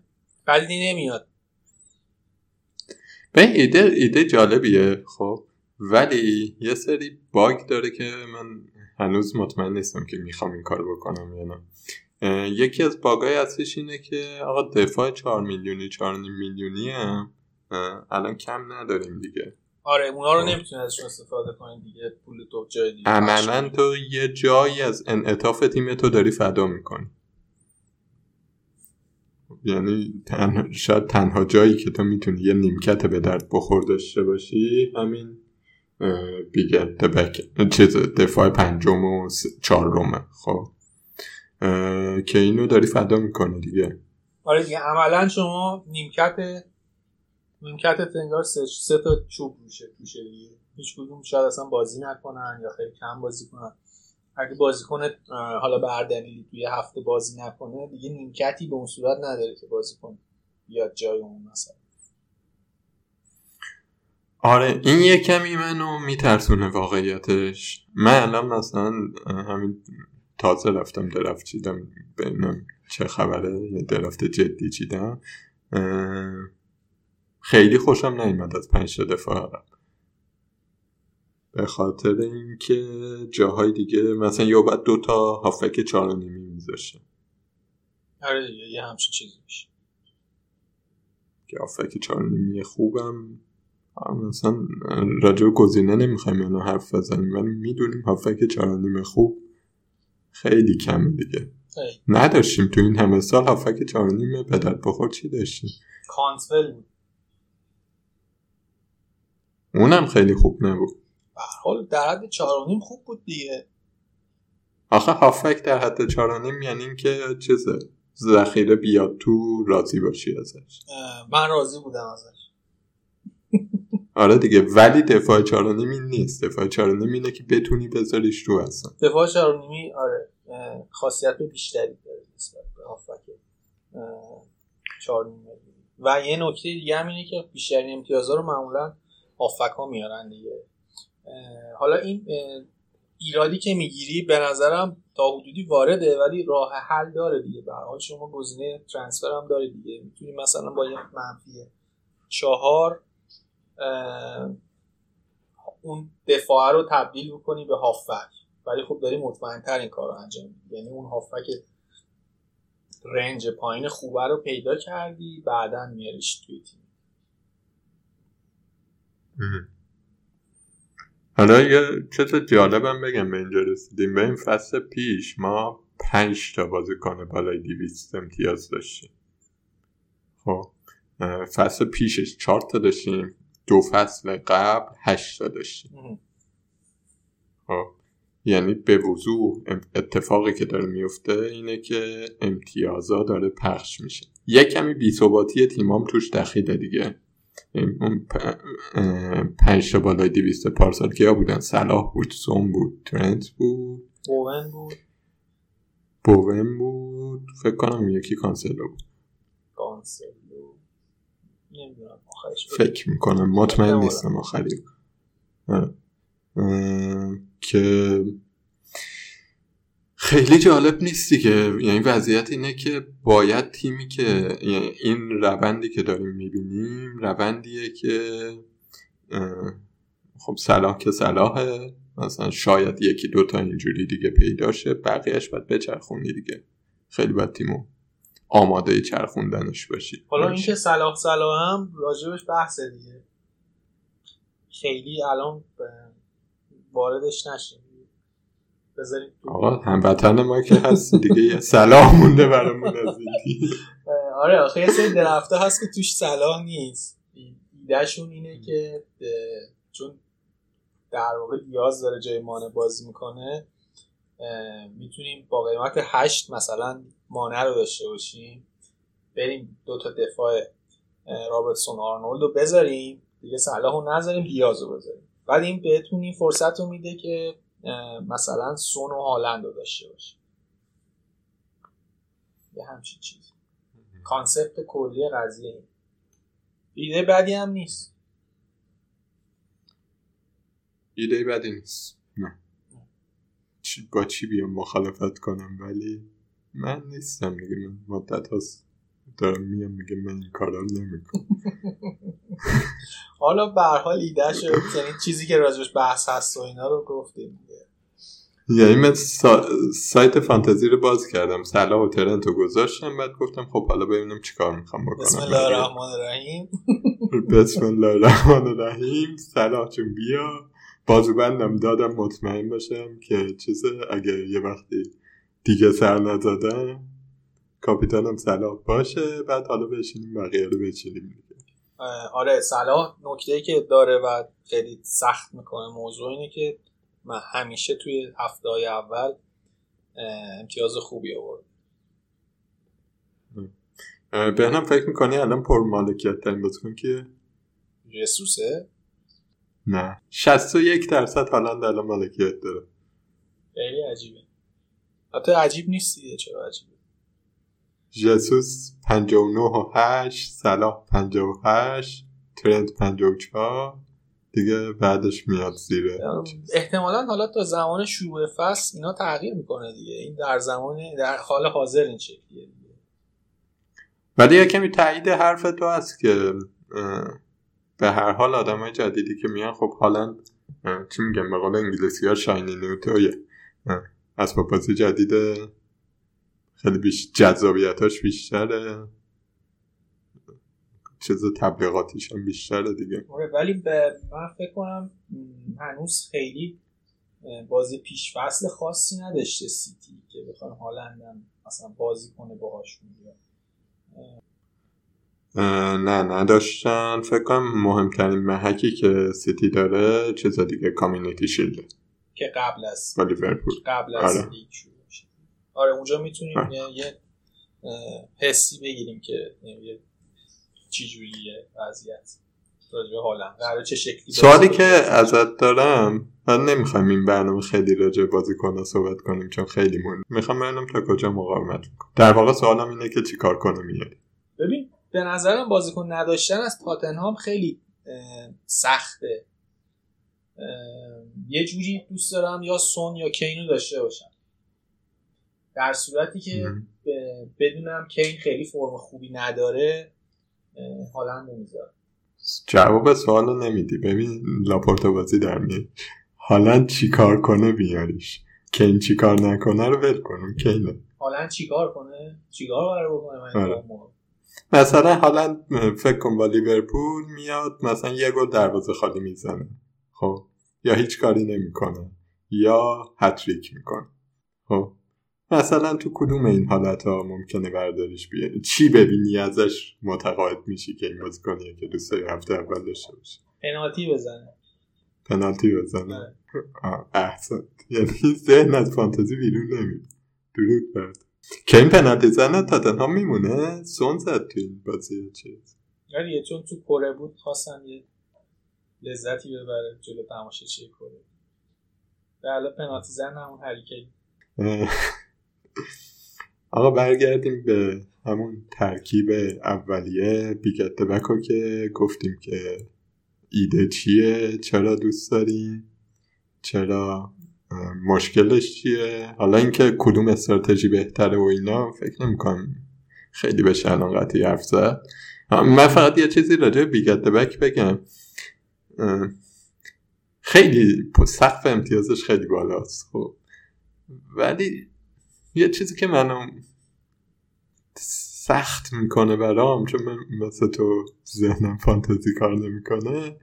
Speaker 3: بدی نمیاد.
Speaker 2: به ایده ایده جالبیه خب. ولی یه سری باگ داره که من هنوز مطمئن نیستم که می‌خوام این کار بکنم یا نه. یکی از باگای اصلیش اینه که آقا دفاع 4 میلیونی 4 میلیونی هم الان کم نداریم دیگه.
Speaker 3: آره اونا رو. نمی‌تونی ازشون استفاده کنی دیگه پول تو جای دیگه.
Speaker 2: عملا تو یه جایی از انعطاف تیم تو داری فدا می‌کنی. یعنی شاید تنها جایی که تو می‌تونی یه نیمکت به درد بخور داشته باشی همین بیگت بک چیز دفاع پنجم و چهارمه خب. که اینو داری فدا می‌کنی دیگه.
Speaker 3: آره دیگه عملا شما نیمکت نیمکت انگار سه, سه تا چوب روشه توشه دیگه. هیچ کدوم شاید اصلا بازی نکنن یا خیلی کم بازی کنن. اگه بازی کنه حالا به هر دلیلی توی هفته بازی نکنه دیگه نیمکتی به اون صورت نداره که بازی کنه. بیاد جای اون مثلا.
Speaker 2: آره این یه کمی منو میترسونه واقعیتش. من الان مثلا همین تازه رفتم درفت چیدم. ببینم چه خبره. یه درفت جدی چیدم. خیلی خوشم نیومد از پنج دفاع به خاطر اینکه جاهای دیگه مثلا یا بعد دو تا هافک چهار نیمی میذاشتم.
Speaker 3: آره دیگه یه همچین چیزی میشه.
Speaker 2: که هافک چهار نیمی خوبم. مثلا راجع گزینه نمی‌خوایم اینو حرف بزنیم ولی می‌دونیم هافک چهار خوب. خیلی کمه دیگه. نداشتیم. تو این همه سال هافک چهار نیمه به بخور چی داشتیم؟
Speaker 3: کانسول بود.
Speaker 2: اونم خیلی خوب نبود.
Speaker 3: حال در حد چهارانیم خوب بود دیگه.
Speaker 2: آخه هافک در حد چهارانیم یعنی اینکه چیزه ذخیره بیاد تو راضی باشی ازش.
Speaker 3: من راضی بودم ازش.
Speaker 2: آره دیگه. ولی دفاع چارانیمی نیست. دفاع چارانیمی اینه که بتونی بذاریش رو اصلا.
Speaker 3: دفاع چارانیمی آره خاصیت بیشتری داره نسبت به هافک چارانیمی و یه نکته دیگه هم اینه که بیشترین امتیازها رو معمولا هافک ها میارن دیگه. حالا این ایرادی که می‌گیری به نظرم تا حدودی وارده ولی راه حل داره دیگه. به حال شما گزینه ترانسفر هم داره دیگه. می‌تونی مثلا با یه منفی چهار اون دفاع رو تبدیل بکنی به هافک ولی خب داری مطمئن تر این کار رو انجام میدی. یعنی اون هافک رنج پایین خوبه رو پیدا کردی بعدا میاریش توی تیم.
Speaker 2: حالا یه چیز جالبم بگم به اینجا رسیدیم. به این فصل پیش ما پنج تا بازیکن بالای دیویست امتیاز داشتیم. خب فصل پیشش چهار تا داشتیم. دو فصل قبل هشت تا داشتیم. خب. یعنی به وضوح اتفاقی که داره میفته اینه که امتیازا داره پخش میشه. یه کمی بیثباتی تیمام توش دخیله دیگه. اون پنج تا بالای دیویست پارسال کیا بودن؟ صلاح بود سوم بود ترنت بود.
Speaker 3: بوون بود.
Speaker 2: بوون بود. فکر کنم یکی کانسلو بود.
Speaker 3: کانسلو.
Speaker 2: فکر می‌کنم. مطمئن نیستم آخری که خیلی جالب نیستی که یعنی وضعیت اینه که باید تیمی که یعنی این روندی که داریم می‌بینیم روندیه که خب صلاح که صلاحه. مثلا شاید یکی دوتا اینجوری دیگه پیدا شه بقیهش باید بچرخونی دیگه. خیلی باید تیمو آماده چرخوندنش باشی
Speaker 3: حالا اینکه صلاح صلاح هم راجبش بحث دیگه. خیلی الان واردش نشیم. بذاریم
Speaker 2: آقا هموطن ما که هست. دیگه یه صلاح مونده برامون از
Speaker 3: آره آخه یه سری درفته هست که توش صلاح نیست. ایدهشون اینه که چون در واقع دیاز داره جای مانه بازی می‌کنه می‌تونیم با قیمت هشت مثلا مانه رو داشته باشیم. بریم دو تا دفاع رابرتسون آرنولد رو بذاریم. دیگه صلاح رو نذاریم دیاز رو بذاریم. بعد این بهتون این فرصت رو میده که مثلا سون و هالند رو داشته باشه یه همچین چیز. concept کلی قضیه. این ایده بدی هم نیست.
Speaker 2: ایده بدی نیست. با چی بیام مخالفت کنم؟ ولی من نیستم دیگه من مدت هست دارم میام میگه من این کارا نمی‌کنم.
Speaker 3: حالا به حال ایده شد یعنی چیزی که راجبش بحث هست و اینا رو گفتیم
Speaker 2: یعنی من سایت فانتزی رو باز کردم سلام و ترنت رو گذاشتم بعد گفتم خب حالا ببینم چیکار می‌خوام بکنم.
Speaker 3: بسم الله الرحمن الرحیم.
Speaker 2: بسم الله الرحمن الرحیم. سلام چون بیا. بازو بندم دادم مطمئن باشم که چیز اگه یه وقتی دیگه سر نزدم کاپیتانم صلاح باشه بعد حالا بشینیم بقیه رو بچینیم
Speaker 3: آره صلاح نکته که داره و خیلی سخت می‌کنه موضوع اینه که من همیشه توی هفته های اول امتیاز خوبی آورد
Speaker 2: به فکر می‌کنی الان پر مالکیت ترین بازیکن که
Speaker 3: جسوسه
Speaker 2: نه. 61 درصد هالند الان مالکیت داره.
Speaker 3: خیلی عجیبه. حتی عجیب نیست دیگه چرا عجیبه؟
Speaker 2: جسوس 59 و 8 صلاح 58 ترنت 54 دیگه بعدش میاد زیره
Speaker 3: احتمالا حالا تا زمان شروع فصل اینا تغییر می‌کنه دیگه. این در زمان در حال حاضر این شکلیه دیگه.
Speaker 2: ولی یه کمی تایید حرف تو هست که به هر حال آدم های جدیدی که میان خب حالا چی میگم به قول انگلیسی ها شاینی نوتویه اسباب بازی جدید خیلی بیش جذابیتاش بیشتره. چیز تبلیغاتیش هم بیشتره دیگه.
Speaker 3: آره ولی به من فکر کنم هنوز خیلی بازی پیش فصل خاصی نداشته سیتی که بخوان هالندم مثلا بازی کنه باهاشون
Speaker 2: نه نداشتن. فکر کنم مهمترین محکی که سیتی داره چیز دیگه کامیونیتی شیلده
Speaker 3: که قبل از
Speaker 2: لیورپول.
Speaker 3: قبل از آره. لیگ شروع آره اونجا می‌تونیم یه حسی بگیریم که چی جوریه وضعیت راجع چه شکلی
Speaker 2: سوالی
Speaker 3: بازی
Speaker 2: که
Speaker 3: کنه؟
Speaker 2: ازت دارم من نمی‌خوایم این برنامه خیلی راجع به بازیکن‌ها صحبت کنیم چون خیلی مهم می‌خوام ببینم تا کجا مقاومت می‌کنم در واقع سوالم اینه که چیکار کنه میاری
Speaker 3: ببین به نظرم بازیکن نداشتن از تاتنهام خیلی سخته. یه جوری دوست دارم یا سون یا کینو داشته باشم. در صورتی که بدونم کین خیلی فرم خوبی نداره هالند نمی‌ذارم.
Speaker 2: جواب سوال رو نمیدی. ببین لاپورتا بازی در میاد. حالا چیکار کنه بیاریش. کین چیکار نکنه رو ول کنیم کینه.
Speaker 3: هالند چیکار کنه؟ چیکار قرار بکنه؟ من
Speaker 2: آره. مثلا حالا فکر کن با لیورپول میاد مثلا یه گل دروازه خالی می‌زنه خب؟ یا هیچ کاری نمی‌کنه یا هتریک می‌کنه خب؟ مثلا تو کدوم این حالت ها ممکنه برداریش بیاری چی ببینی ازش متقاعد میشی که این بازیکنیه که دوست داری هفته اول داشته باشه
Speaker 3: پنالتی بزنه.
Speaker 2: پنالتی بزنه. آه، احسن یعنی ذهن از فانتزی بیرون نمید درود برد که این پنالتی زنه تاتنهام میمونه. سون زد تو این بازی چیز.
Speaker 3: ولی چون تو کره بود خواستم یه لذتی ببره جلو تماشاچی کره. در حالا پنالتی زن همون هریکین.
Speaker 2: اه. آقا برگردیم به همون ترکیب اولیه. بیگت بکو که گفتیم که ایده چیه چرا دوست داریم چرا مشکلش چیه؟ حالا اینکه کدوم استراتژی بهتره و اینا فکر نمی‌کنم. خیلی بشه الان قطعی حرف زد. من فقط یه چیزی راجع به بیگت بک بگم. خیلی سقف امتیازش خیلی بالاست خب. ولی یه چیزی که منو سخت می‌کنه برام چون من مثل تو ذهنم فانتزی کار نمی‌کنه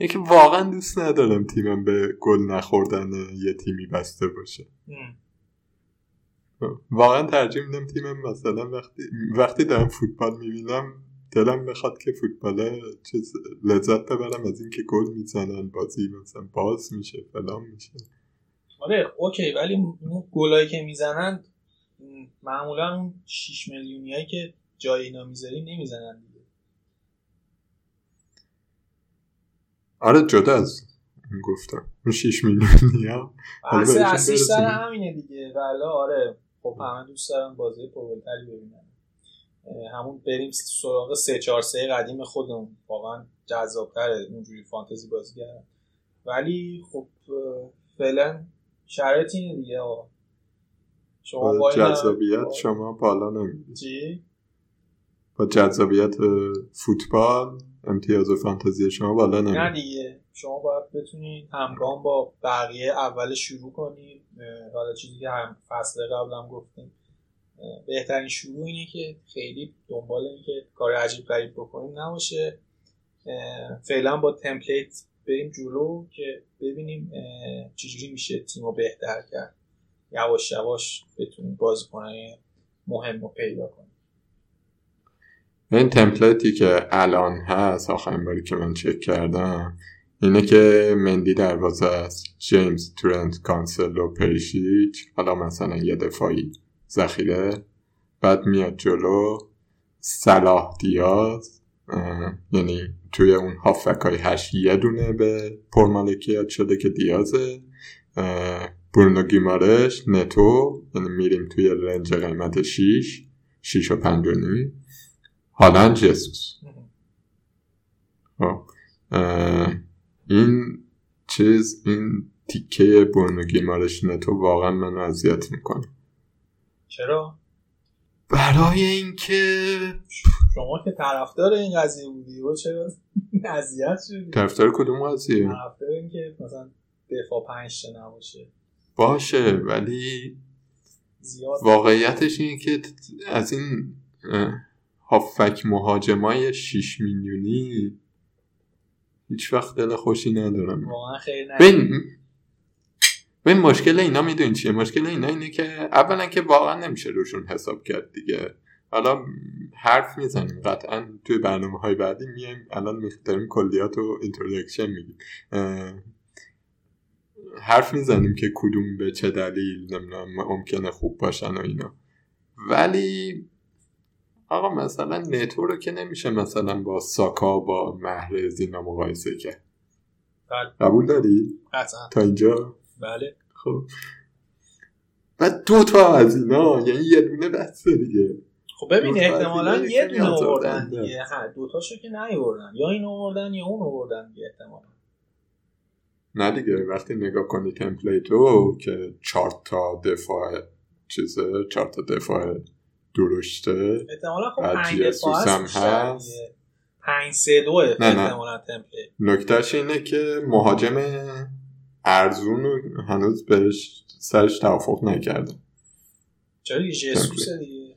Speaker 2: اینه که واقعا دوست ندارم تیمم به گل نخوردن یه تیمی بسته باشه. واقعا ترجیح میدم تیمم مثلا وقتی وقتی دارم فوتبال می‌بینم دلم بخواد که فوتبال چیز لذت ببرم از اینکه گل می‌زنن بازی مثلا باز میشه فلان میشه.
Speaker 3: آره اوکی ولی اون گلایی که می‌زنن معمولا اون 6 میلیونیایی که جای اینا می‌ذاری نمی‌زنن
Speaker 2: آره جدا از گفتم. اون 6 میلیونی ها حالا بهشون
Speaker 3: اصلی سر. همینه دیگه. ولی آره. خب همه دوست دارن بازی پرگلتری ببینن. اه، همون بریم سراغ 3 4 3 قدیم خودمون. واقعا جذابتره. اونجوری فانتزی بازی کردن. ولی خب فعلا شرایط اینه دیگه آقا. شما
Speaker 2: جذابیت شما بالا نمی‌دید
Speaker 3: چی؟
Speaker 2: جذابیت فوتبال امتیاز فانتزی شما بالا
Speaker 3: نه
Speaker 2: نمی‌دید
Speaker 3: دیگه. شما باید بتونید همگام با بقیه اول شروع کنید. حالا چیزی که هم فصل قبلم گفتیم. اه، بهترین شروع اینه که خیلی دنبال این که کار عجیب غریب بکنیم نباشه. فعلا با تمپلیت بریم جلو که ببینیم چجوری میشه تیم رو بهتر کرد. یواش یواش بتونیم بازیکنای مهم رو پیدا کنیم.
Speaker 2: این تمپلیتی که الان هست آخرین باری که من چک کردم اینه که مندی دروازه است جیمز ترنت کانسلو پریشیچ حالا مثلا یه دفاعی ذخیره بعد میاد جلو صلاح دیاز یعنی توی اون هافک های هشت یه دونه به پرمالکیت شده که دیازه. برونو گیمارش نتو یعنی میریم توی رنج قیمت 6 6 و 5 و هالند جسوس خب، این چیز این تیکه برونو گیمارش نتو واقعا منو اذیت می‌کنه
Speaker 3: چرا؟
Speaker 2: برای اینکه
Speaker 3: شما که طرفدار این قضیه بودی و چرا اذیت شدی؟
Speaker 2: طرفدار کدوم قضیه؟
Speaker 3: طرفدار این که مثلا دفاع پنج تا نباشه.
Speaker 2: باشه ولی
Speaker 3: زیاد
Speaker 2: واقعیتش اینه که از این هافک مهاجمای 6 میلیونی. هیچ وقت دل خوشی ندارم.
Speaker 3: واقعا خیلی نه.
Speaker 2: ببین ببین مشکل اینا می‌دونی چیه؟ مشکل اینا اینه که اولا که واقعا نمیشه روشون حساب کرد دیگه. حالا حرف می‌زنیم. قطعا توی برنامه های بعدی میایم. الان می- داریم کلیات و introduction میگیم. حرف می‌زنیم که کدوم به چه دلیل نمی‌دونم ممکنه خوب باشن و اینا. ولی آقا مثلا نتو رو که نمیشه مثلا با ساکا با مهرز اینا مقایسه کرد.
Speaker 3: بله.
Speaker 2: قبول داری؟
Speaker 3: قطعا.
Speaker 2: تا اینجا؟
Speaker 3: بله.
Speaker 2: خب. بعد دو تا از اینا یعنی یه دونه بسته دیگه.
Speaker 3: خب ببین احتمالا یه دونه. آوردن دیگه. ها دوتاشو که نیوردن. یا این آوردن یا اون آوردن دیگه احتمالا.
Speaker 2: نه دیگه وقتی نگاه کنی تمپلیتو که چهار تا دفاع چیزه چهار تا دفاع درشته
Speaker 3: احتمالا خب پنج دفاع هست. پنج سه دوه
Speaker 2: نه، نه. نکتهش اینه که مهاجم ارزون رو هنوز بهش سرش توافق نکرده.
Speaker 3: چرا دیگه جسوس دیگه؟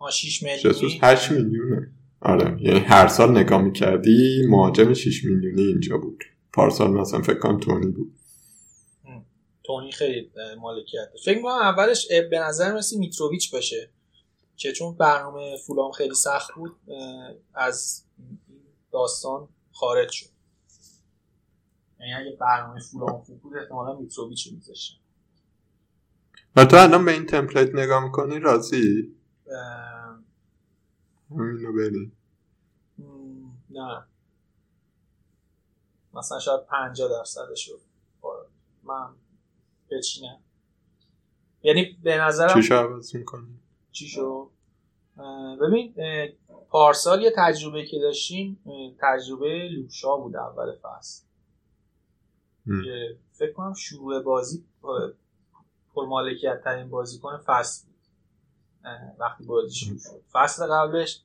Speaker 3: ما 6
Speaker 2: جسوس
Speaker 3: میلیونی
Speaker 2: 8 میلیونه. آره یعنی هر سال نگاه می‌کردی مهاجم 6 میلیونی اینجا بود. پارسال مثلا فکر کنم تونی بود.
Speaker 3: تونی خیلی مالکیت. فکر می‌کنم اولش به نظر مثل میتروویچ باشه. که چون برنامه فولام خیلی سخت بود از این داستان خارج شد. یعنی اگه برنامه فولام خوب بود احتمالا میتروویچ رو میذاشتن.
Speaker 2: و تو الان به این تمپلیت نگاه می‌کنی راضی؟ همینو بریم
Speaker 3: نه. مثلا شاید 50 درصدش رو من بچینم یعنی به نظرم
Speaker 2: چی عوض می‌کنی؟
Speaker 3: چی شو ببین پارسال یه تجربه که داشتیم تجربه لوکشا بود اول فصل. که فکر کنم شروع بازی پرمالکیت ترین بازیکن فصل بود. وقتی بازی شروع شد. فصل قبلش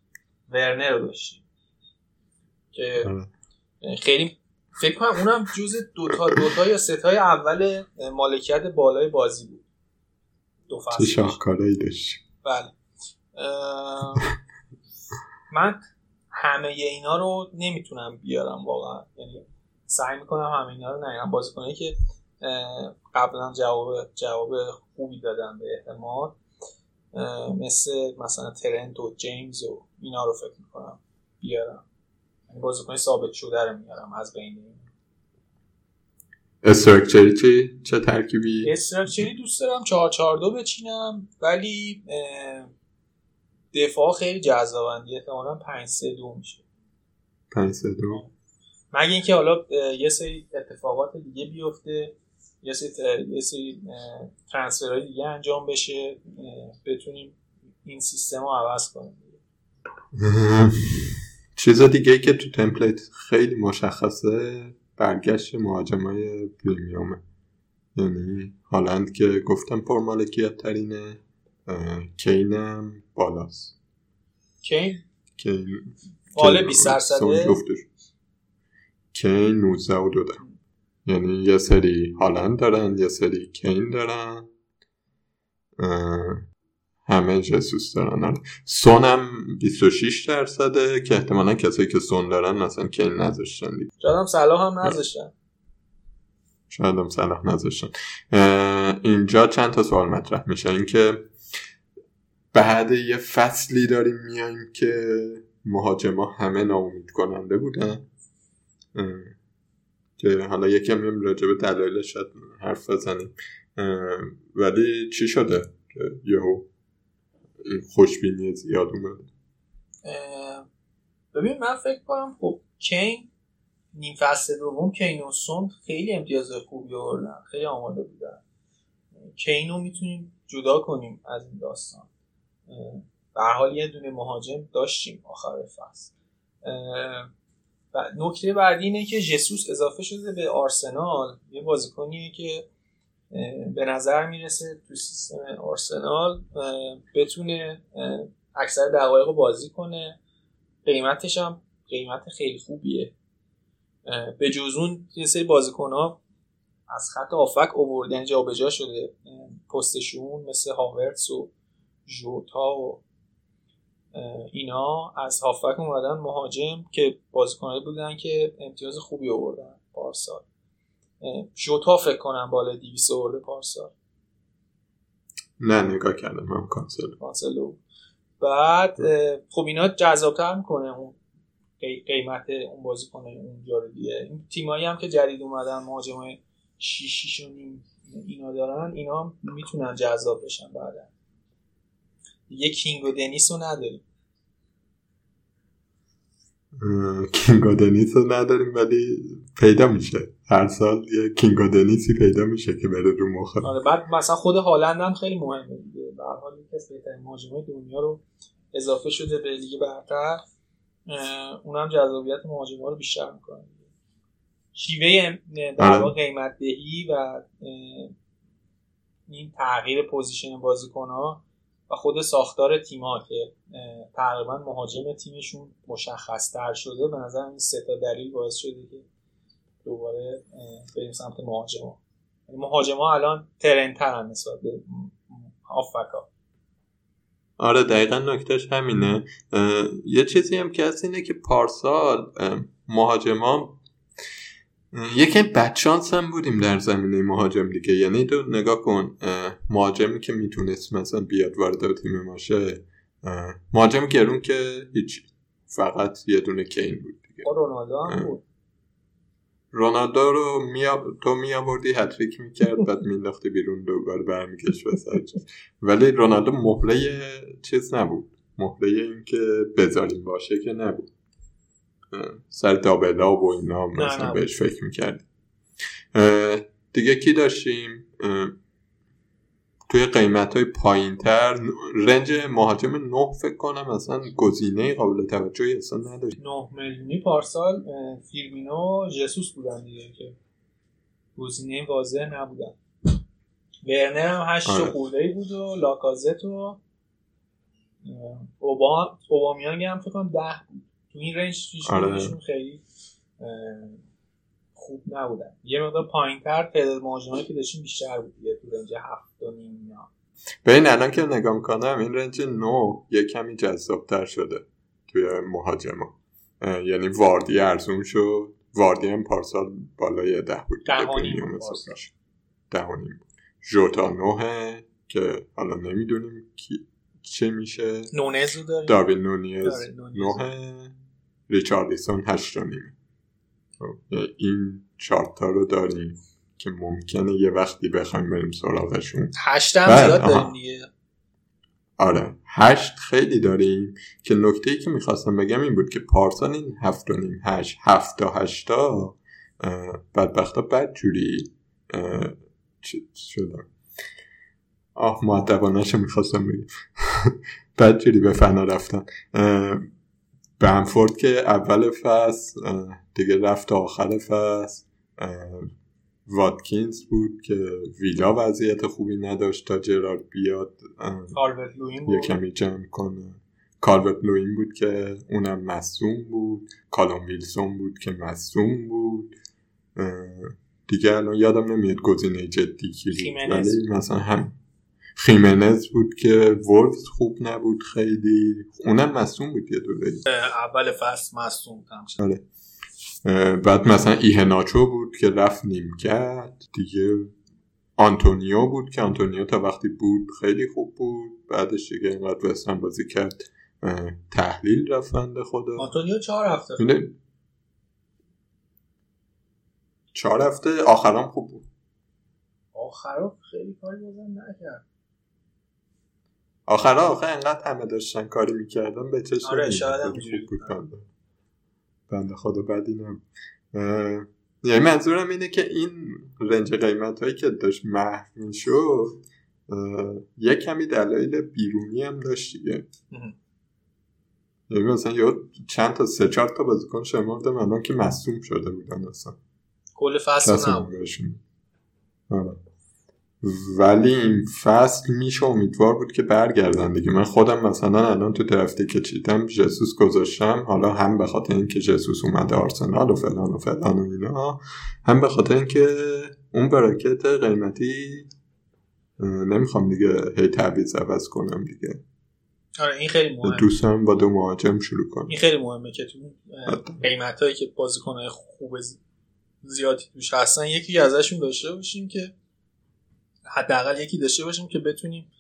Speaker 3: ورنر رو داشتیم. که
Speaker 2: آره.
Speaker 3: خیلی فکر کنم اونم جز دوتا دوتا یا ستای اول مالکیت بالای بازی بود. دو فصل
Speaker 2: داشتی
Speaker 3: بله. من همه اینا رو نمی‌تونم بیارم واقعا. یعنی سعی می‌کنم همه اینا رو نیارم. بازیکنایی که قبلا جواب جواب خوبی دادن به احتمال مثل مثلا ترنت و جیمز و اینا رو فکر می‌کنم بیارم. یعنی بازیکن ثابت شده رو میارم از بین
Speaker 2: استرکچری چی چه ترکیبی؟
Speaker 3: استراکچری دوست دارم 4 4 2 بچینم ولی دفاع خیلی جذابندی احتمالا 5 3 2 میشه.
Speaker 2: 5 3 2
Speaker 3: مگه اینکه حالا یه سری اتفاقات دیگه بیفته یه سری یه سری ترانسفرهای دیگه انجام بشه بتونیم این سیستم رو عوض کنیم.
Speaker 2: چیز دیگه ای که تو تمپلیت خیلی مشخصه برگشت مهاجمای پریمیومه یعنی هالند که گفتم پرمالکیت ترینه کینم بالاست.
Speaker 3: کین؟
Speaker 2: کین
Speaker 3: بالا
Speaker 2: کین-
Speaker 3: 20
Speaker 2: سون
Speaker 3: درصده
Speaker 2: جفتش. کین 19 و دو یعنی یه سری هالند دارن یه سری کین دارن. همه جسوس دارن. سون هم 26 درصده که احتمالا کسایی که سون دارن مثلا کین نذاشتن دیگه.
Speaker 3: شاید هم صلاح هم نذاشتن.
Speaker 2: شاید هم صلاح نذاشتن. اینجا چند تا سوال مطرح میشه. اینکه بعد یه فصلی داریم میایم که مهاجما همه ناامید کننده بودن که حالا یکم هم راجع به دلایلش شاید حرف بزنیم. ولی چی شده؟ که یهو خوشبینی زیاد اومده
Speaker 3: اه، ببین من فکر کنم خب کین نیم فصل دوم کین و سون خیلی امتیاز خوبی آوردن خیلی آماده بودن. کین رو می‌تونیم جدا کنیم از این داستان. به حال یه دونه مهاجم داشتیم آخر فصل. نکته بعدی اینه که جسوس اضافه شده به آرسنال. یه بازیکنیه که به نظر می‌رسه تو سیستم آرسنال بتونه اکثر دقایق بازی کنه. قیمتش هم قیمت خیلی خوبیه. به جز اون یه سری بازیکن ها از خط آفک اوورد یعنی جابجا شده. پستشون مثل هاورتس و ژوتا و اینا از هافک اومدن مهاجم که بازیکنایی بودن که امتیاز خوبی آوردن پارسال اه، ژوتا فکر کنم بالا 200 آورده پارسال.
Speaker 2: نه نگاه کردم هم کانسل.
Speaker 3: کانسلو بعد خب اینا جذابتر می‌کنه اون قی- قیمت اون بازیکن اونجا رو دیگه. این تیمایی هم که جدید اومدن مهاجمای 6 6 و نیم اینا دارن اینا هم می‌تونن جذاب بشن بعدا. دیگه کینگ و دنیس رو نداریم.
Speaker 2: کینگو دنیس رو نداریم ولی پیدا میشه. هر سال یه کینگو دنیسی پیدا میشه که بره رو مخه
Speaker 3: آره بعد مثلا خود هالند هم خیلی مهمه دیگه. به هر حال کسی مهاجمای دنیا رو اضافه شده به لیگ برتر اونم جذابیت مهاجما رو بیشتر می‌کنه. شیوه در
Speaker 2: آره.
Speaker 3: واقع قیمت دهی و این تغییر position بازیکن ها و خود ساختار تیم ها که تقریبا مهاجم تیمشون مشخص تر شده به نظر این سه تا دلیل باعث شده که دوباره بریم سمت مهاجم ها مهاجم ها الان ترنتر هم نسبت به هافبکا
Speaker 2: آره دقیقا نکتهش همینه. یه چیزی هم که هست اینه که پارسال مهاجما اه، یکم بدشانس هم بودیم در زمینه مهاجم دیگه. یعنی تو نگاه کن مهاجمی که می‌تونست مثلا بیاد وارد تیم باشه اه، مهاجم گرون که هیچ فقط یه دونه کین بود دیگه.
Speaker 3: رونالدو هم بود.
Speaker 2: رونالدو رو میا... تو می آوردی هتریک می‌کرد بعد مینداختی بیرون دوباره برمیگشت چیز. ولی رونالدو مهره چیز نبود مهره این که بذاریم باشه که نبود سر دابلا و اینا مثلا. بهش فکر می‌کردی دیگه کی داشتیم توی قیمت های پایین تر رنج مهاجم نه فکر کنم اصلا گزینه قابل توجهی اصلا نداشت
Speaker 3: 9 میلیونی پارسال فیرمینو و جسوس بودن دیگه که گزینه واضح نبودن ورنر هم 8
Speaker 2: آره.
Speaker 3: خورده بود و لاکازت و اوبامیانگ هم فکر کنم 10 بود تو این رنج
Speaker 2: آره.
Speaker 3: خیلی خوب نبودن. یه مقدار پایین تر تعداد مهاجمایی که داشتیم بیشتر بود دیگه تو رنج 7 و نیم اینا.
Speaker 2: ببین الان که نگاه می‌کنم این رنج نو یه کمی جذابتر شده توی مهاجما. یعنی واردی ارزون شد. واردی هم پارسال بالای ده بود.
Speaker 3: ده
Speaker 2: دیگه
Speaker 3: و نیم
Speaker 2: پریمیوم
Speaker 3: بود
Speaker 2: حساب
Speaker 3: پارسال.
Speaker 2: میشه. ده و نیم بود ژوتا نوه که حالا نمی‌دونیم کی چه میشه.
Speaker 3: نونز رو داریم.
Speaker 2: داروین نونیز. نوه ریچاردیسون هشت و نیم. خب، این چارت ها رو داریم که ممکنه یه وقتی بخوایم بریم سراغشون.
Speaker 3: هشت هم
Speaker 2: بله،
Speaker 3: زیاد. داریم دیگه.
Speaker 2: آره هشت خیلی داریم که نکته ای که می‌خواستم بگم این بود که پارسال این هفت و نیم هشت هفت تا هشتا بدبختا بد جوری اه، چی شدم آه معدبانش می‌خواستم بگم. بد جوری به فنا رفتن. اه، بنفورد که اول فصل دیگه رفت تا آخر فصل. واتکینز بود که ویلا وضعیت خوبی نداشت تا جرارد بیاد یه کمی جمع کنه. کالورت لوین بود که اونم مصوم بود. کالوم ویلسون بود که مصوم بود. دیگه الان یادم نمیاد گزینه جدی کی بود. ولی مثلا هم خیمنز بود که وولفز خوب نبود خیلی. اونم مصدوم بود یه دوره.
Speaker 3: اول فصل مصدوم
Speaker 2: آره. بعد مثلا ایهناچو بود که رفت نیمکت. دیگه آنتونیو بود که آنتونیو تا وقتی بود خیلی خوب بود. بعدش دیگه اینقدر وستهم بازی کرد تحلیل رفت بنده خدا.
Speaker 3: آنتونیو چهار هفته
Speaker 2: چهار هفته آخرام خوب بود.
Speaker 3: آخرا خیلی کاری بازم نکرد.
Speaker 2: آخرا آخه انقدر همه داشتن کاری می‌کردن به چشم
Speaker 3: آره،. شاید.
Speaker 2: بنده خدا بدی اه، یعنی منظورم اینه که این رنج قیمت هایی که داشت محو می‌شد یه کمی دلایل بیرونی هم داشت دیگه. یعنی مثلا یا چند تا سه چهار تا بازیکن شمردم الان که مصوم شده بودن اصلا
Speaker 3: کل فصل نبود
Speaker 2: آره. ولی این فصل میشه امیدوار بود که برگردن دیگه. من خودم مثلا الان تو درفتی که چیدم جسوس گذاشتم. حالا هم به خاطر اینکه جسوس اومده آرسنال و فلان و فلان و اینا هم به خاطر اینکه اون براکت قیمتی نمی‌خوام دیگه هی تعویض عوض کنم دیگه.
Speaker 3: آره این خیلی مهمه.
Speaker 2: دوستم با دو مهاجم شروع کنم
Speaker 3: این خیلی مهمه که تو قیمت هایی که بازیکنهای خوب زیادی توش هستن یکی ازشون داشته باشیم که حداقل یکی داشته باشیم که بتونیم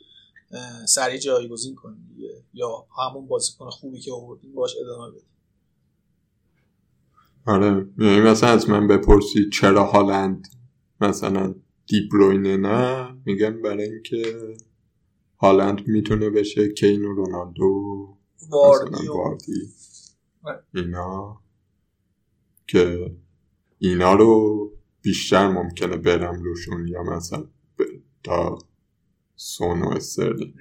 Speaker 3: سریع جایگزین کنیم دیگه. یا همون بازیکن خوبی که آوردیم باش ادامه بدیم.
Speaker 2: آره. یعنی مثلا از من بپرسی چرا هالند مثلا دیبروینه نه؟ میگم برای اینکه هالند می‌تونه بشه کین و رونالدو
Speaker 3: واردی. آره.
Speaker 2: اینا. که اینا رو بیشتر ممکنه برم روشون یا مثلا تا سون و استرلینگ.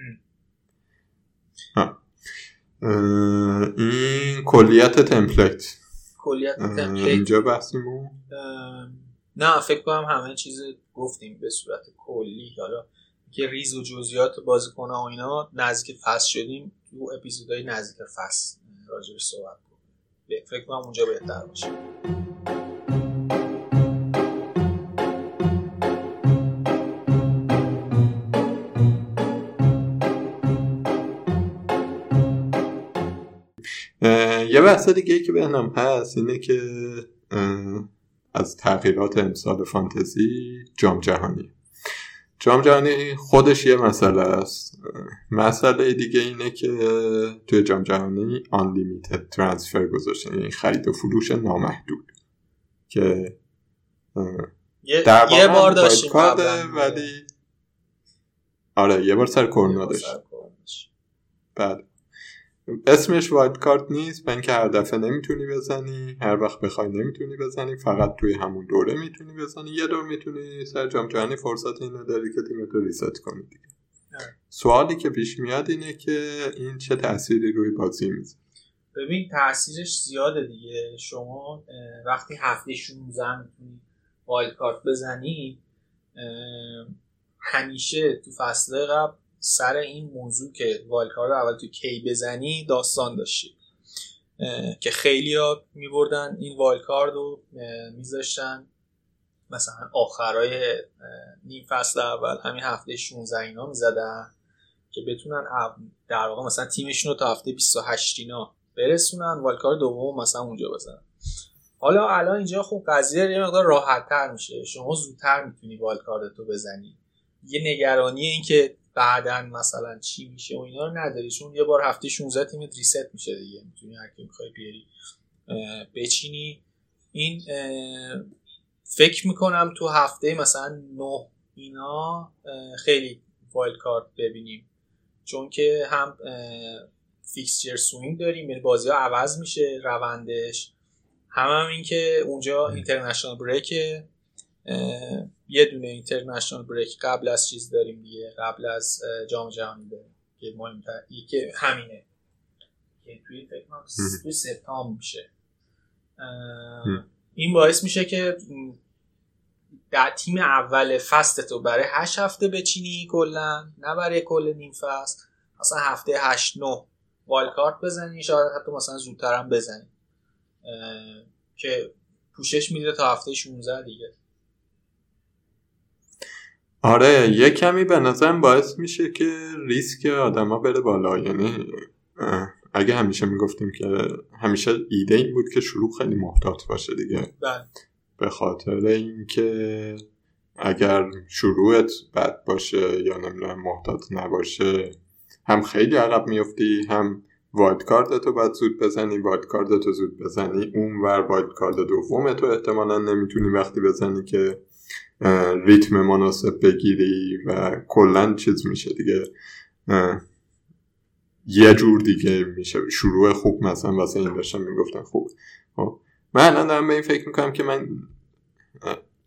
Speaker 2: این کلیت تمپلیت.
Speaker 3: کلیت تمپلیت.
Speaker 2: اینجا بحثیمون
Speaker 3: نه فکر کنم همه چیز گفتیم به صورت کلی. حالا که ریز و جزئیات بازیکن و اینا نزدیک فصل شدیم. تو اپیزودهای نزدیک فصل راجبش صحبت کنیم. فکر کنم اونجا بهتر باشه.
Speaker 2: یه بحث دیگه ای که بهنم هست اینه که از تغییرات امسال فانتزی جام جهانی جام جهانی خودش یه مسئله است مسئله دیگه اینه که توی جام جهانی unlimited transfer گذاشتن یعنی خرید و فروش نامحدود که
Speaker 3: یه,
Speaker 2: در
Speaker 3: یه
Speaker 2: واقع
Speaker 3: بار داشتیم.
Speaker 2: ولی آره یه بار سر کرونا داشت. بله اسمش wild card نیست و اینکه هر دفعه نمی‌تونی بزنی هر وقت بخوای نمی‌تونی بزنی فقط توی همون دوره می‌تونی بزنی. یه دور می‌تونی سر جام جهانی فرصت اینو داری که تیمتو reset کنی دیگه. سوالی که پیش میاد اینه که این چه تأثیری روی بازی میذاره
Speaker 3: ببین تاثیرش زیاده دیگه. شما وقتی هفته 16 می‌تونی wild card بزنی همیشه تو فصل قبل سر این موضوع که wild card رو اول تو کی بزنی داستان داشتی. که خیلی ها میبردن این wild card رو میذاشتن مثلا آخرای نیم فصل اول همین هفته 16 اینا می‌زدن که بتونن در واقع مثلا تیمشون رو تا هفته 28 اینا برسونن والکار دوم مثلا اونجا بزنن. حالا الان اینجا خب قضیه یه مقدار راحت تر میشه. شما زودتر می‌تونی والکاردتو بزنی. یه نگرانی این که بعدا مثلا چی میشه و اینا رو نداری. چون یه بار هفته 16 تیمت ریست میشه دیگه. می‌تونی هر کی می‌خوای بیاری بچینی. این فکر می‌کنم تو هفته مثلا نه اینا خیلی wild card ببینیم. چون که هم fixture swing داریم یعنی بازی ها عوض میشه روندش. هم هم این که اونجا international break یه دونه international break قبل از چیز داریم دیگه قبل از جام جهانی داریم که مهمتر که همینه. که توی توی سپتامبر میشه. این باعث میشه که در تیم اول فصل تو برای هشت هفته بچینی کلا نه برای کل نیم فصل مثلا هفته هشت نه وایلد کارت بزنی شاید حتی مثلا زودتر هم بزنی. که پوشش میده تا هفته 16 دیگه.
Speaker 2: آره یه کمی به نظرم باعث میشه که ریسک آدما بره بالا. یعنی اگه همیشه می‌گفتیم که همیشه ایده این بود که شروع خیلی محتاط باشه دیگه.
Speaker 3: بله.
Speaker 2: به خاطر اینکه اگر شروعت بد باشه یا نمی‌دونم محتاط نباشه هم خیلی عقب میفتی هم wild card تو باید زود بزنی wild card تو زود بزنی. اون ور wild card دوم تو احتمالا نمی‌تونی وقتی بزنی که ریتم مناسب بگیری و کلا چیز میشه دیگه. یه جور دیگه میشه. شروع خوب مثلا واسه این داشتم می‌گفتن خوب. خب. من الان دارم به این فکر می‌کنم که من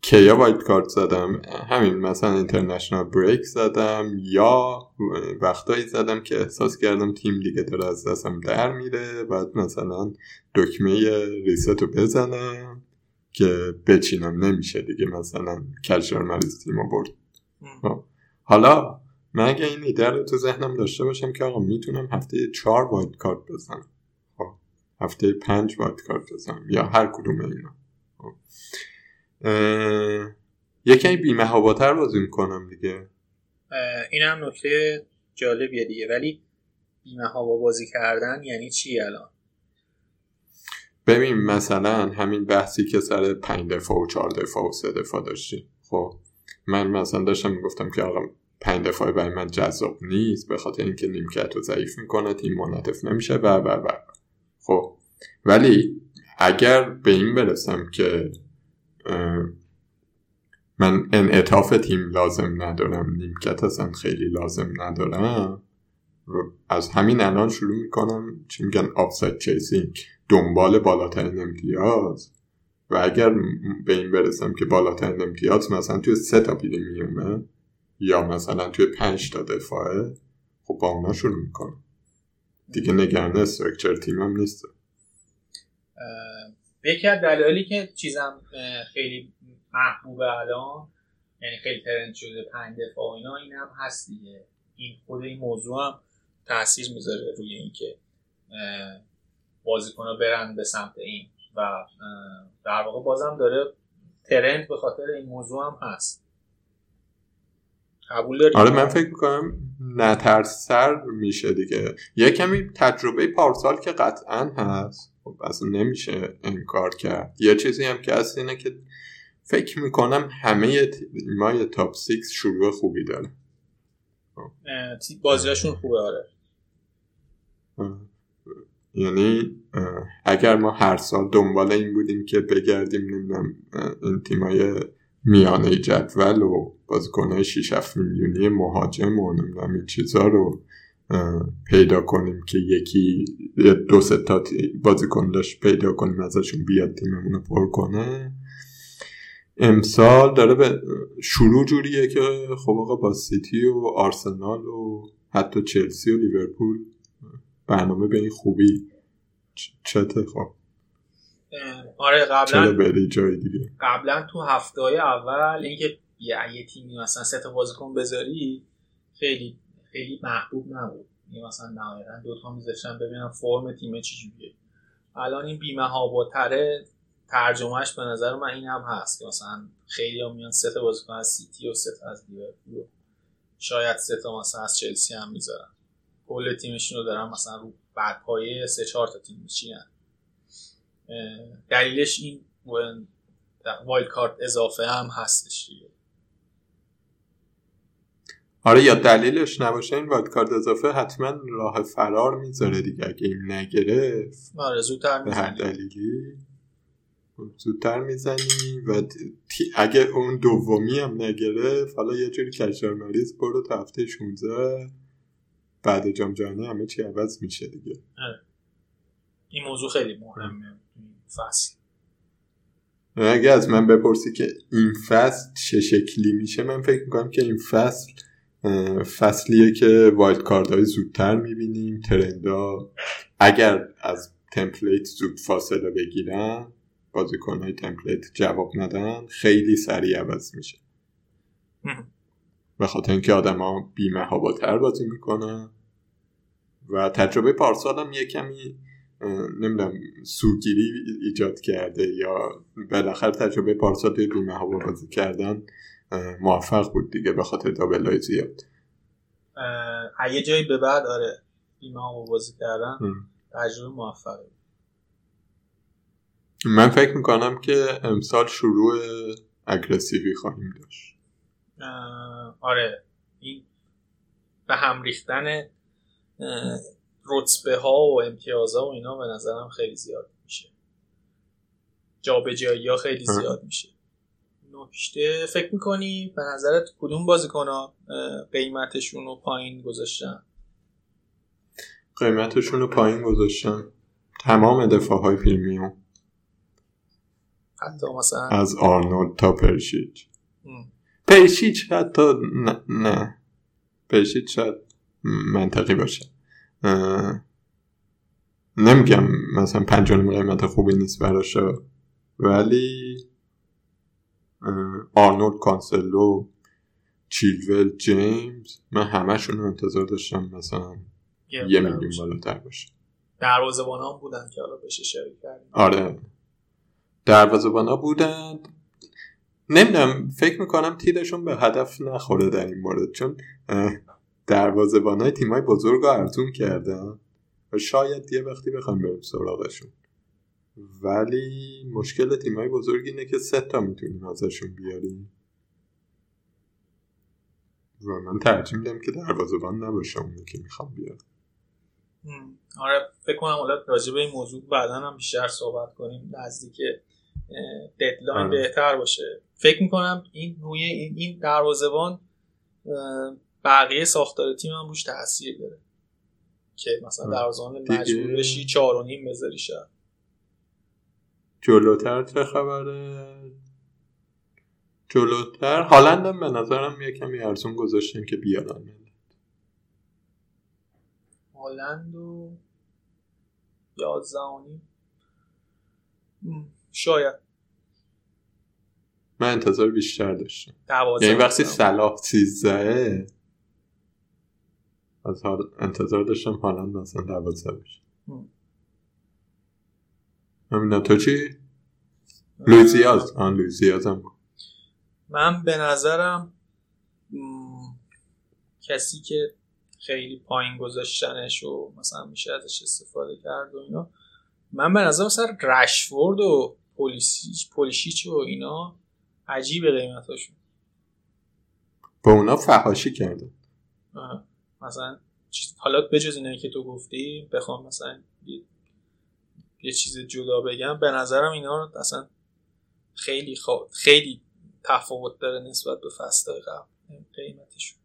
Speaker 2: کیا wild card زدم؟ همین مثلا international break زدم یا وقتایی زدم که احساس کردم تیم دیگه داره از دستم در میره بعد مثلا دکمه reset رو بزنم که بچینم نمیشه دیگه مثلا culture مریض تیم برد.
Speaker 3: م.
Speaker 2: حالا من اگه این ایده رو تو ذهنم داشته باشم که آقا می‌تونم هفته چهار wild card بزنم. خب. هفته پنج wild card بزنم یا هر کدوم اینا. خب. اه، یکم بی‌مهاباتر بازی می‌کنم دیگه.
Speaker 3: این هم نکته جالبیه دیگه. ولی بی‌مهابا بازی کردن یعنی چی الان؟
Speaker 2: ببین مثلا همین بحثی که سر پنج دفاع و چهار دفاع و سه دفاع داشتیم خب من مثلا داشتم می‌گفتم که آقا پنج دفاع برای من جذاب نیست به خاطر اینکه نیمکت رو ضعیف می‌کنه تیم منعطف نمیشه و و و. خب ولی اگر به این برسم که من انعطاف تیم لازم ندارم نیمکت اصلا خیلی لازم ندارم از همین الان شروع می‌کنم چی میگن آفساید چیسینگ دنبال بالاترین امتیاز. و اگر به این برسم که بالاترین امتیاز مثلا توی سه تا میومه یا مثلا توی پنج تا دفاعه خب با اونا شروع می‌کنم دیگه نگران استرکچر تیمم نیست.
Speaker 3: یکی از دلایلی که چیزم خیلی محبوبه الان یعنی خیلی ترند شده پنج دفاع اینا این هم هست دیگه. این خود این موضوع هم تاثیر می‌ذاره روی اینکه بازیکن برن به سمت این و در واقع بازم داره trend به خاطر این موضوع هم هست. قبول داری؟
Speaker 2: آره من فکر می‌کنم نترسر میشه دیگه. یه کمی تجربه پارسال که قطعا هست. خب اصلا نمیشه انکار کرد. یه چیزی هم که هست اینه که فکر می‌کنم همه تیمای top six شروع خوبی داره.
Speaker 3: بازیاشون خوبه آره.
Speaker 2: یعنی اگر ما هر سال دنبال این بودیم که بگردیم نمی‌دونم این تیمای میانه جدول و بازیکنهای 6 7 میلیونی مهاجم و نمی‌دونم این چیزا رو پیدا کنیم که یکی دو سه تا بازیکن داشت پیدا کنیم ازشون بیاد تیممون رو پر کنه. امسال داره به شروع جوریه که خب آقا با سیتی و آرسنال و حتی چلسی و لیورپول برنامه به این خوبی؟ چته خب.
Speaker 3: آره قبلا
Speaker 2: بری جای دیگه؟
Speaker 3: قبلا تو هفته های اول اینکه یه تیمی مثلا سه تا بازیکن بذاری خیلی خیلی محبوب نبود. یعنی مثلا نهایتا دو تا میذاشتن ببینم فرم تیم چجوریه. الان این بیمه ها با تره ترجمهش به نظر من این هم هست که مثلا خیلی هم میان سه تا بازیکن از سیتی و سه تا از لیورپول شاید سه تا مثلا از چلسی هم می‌ذارن. کل تیمشون رو دارن مثلا رو بر پایه سه چهار تا تیم میچینن. دلیلش این wild card اضافه هم هستش دیگه.
Speaker 2: آره یا دلیلش نباشه این wild card اضافه حتما راه فرار می‌ذاره دیگه اگه این نگرفت.
Speaker 3: آره زودتر
Speaker 2: به هر دلیلی. زودتر می‌زنی و اگه اون دومی هم نگرفت حالا یه جوری کشور مریض برو تا هفته 16 بعد جام جهانی همه چی عوض میشه دیگه.
Speaker 3: آره. این موضوع خیلی مهمه فصل.
Speaker 2: اگه از من بپرسی که این فصل چه شکلی میشه من فکر می‌کنم که این فصل فصلیه که وایلد کارد های زودتر می‌بینیم. ترندا اگر از تمپلیت زود فاصله بگیرن بازیکن های تمپلیت جواب ندن خیلی سریع عوض میشه. به خاطر اینکه آدما بیمه ها بازی می‌کنن. و تجربه پارسال هم یه کمی نمی‌دونم سوگیری ایجاد کرده یا بالاخره تجربه پارسال توی بیمه بازی کردن موفق بود دیگه به خاطر دابل های زیاد.
Speaker 3: یه جایی به بعد آره بیمه بازی کردن تجربه موفقه.
Speaker 2: من فکر می‌کنم که امسال شروع اگرسیوی خواهیم داشت.
Speaker 3: آره. این به هم ریختن رتبه ها و امتیازها و اینا به نظرم خیلی زیاد میشه. جابجایی ها خیلی زیاد میشه. نکته فکر می‌کنی؟ به نظرت کدوم بازیکن ها قیمتشون رو پایین گذاشتن؟
Speaker 2: قیمتشون رو پایین گذاشتن. تمام دفاع های پریمیوم
Speaker 3: حتی مثلا
Speaker 2: از آرنولد تا پرشیچ. پرشیچ حتی نه, نه. پرشیچ شاید منطقی باشه. نمیگم مثلا پنجانم قیمت خوبی نیست براشه ولی آرنولد کانسلو چیلول جیمز من همشون رو انتظار داشتم مثلا یه میلیون بالاتر باشه.
Speaker 3: دروازه‌بان هم بودن که حالا بشه شریک کردیم
Speaker 2: آره. دروازه‌بان ها بودن. نمی‌دونم فکر می‌کنم تیرشون به هدف نخوره در این مورد چون دروازه‌بان های تیمای بزرگ ارزون کردن. و شاید یه وقتی بخوایم بریم سراغشون. ولی مشکل تیمای بزرگ اینه که سه تا می‌تونیم ازشون بیاریم. و من ترجیح میدم که دروازه‌بان نباشه اونی که می‌خوام بیارم.
Speaker 3: آره فکر کنم حالا راجع به این موضوع بعدا هم بیشتر صحبت کنیم. نزدیک ددلاین آره. بهتر باشه. فکر می‌کنم این روی این دروازه‌بان بقیه ساختار تیم هم روش تاثیر داره. که مثلا دروازه‌بان مجبور بشی چهار و نیم بذاری شد
Speaker 2: جلوتر چه خبره؟ جلوتر؟ هالندم به نظرم یه کمی ارزون گذاشتن که بیارن
Speaker 3: هالند و یازدهانی شاید
Speaker 2: من انتظار بیشتر داشتم یعنی وقتی. صلاح سیزده از حال انتظار داشتم هالند مثلا دوازده بشه
Speaker 3: هم.
Speaker 2: همین تو چی؟ لویزیاز آن لویزیاز هم
Speaker 3: من به نظرم م، کسی که خیلی پایین گذاشتنش و مثلا میشه ازش استفاده کرد و اینا من به نظر مثلا رشفورد و پولیسیچ پولیشیچ و اینا عجیب قیمتاشون.
Speaker 2: با اونا فحاشی کرده
Speaker 3: آه. مثلا چیز- حالا بجز اینایی که تو گفتی بخوام مثلا یه, یه چیز جدا بگم به نظرم اینا رو اصلا خیلی خوا... خیلی تفاوت داره نسبت به فصلهای قبل قیمتشون.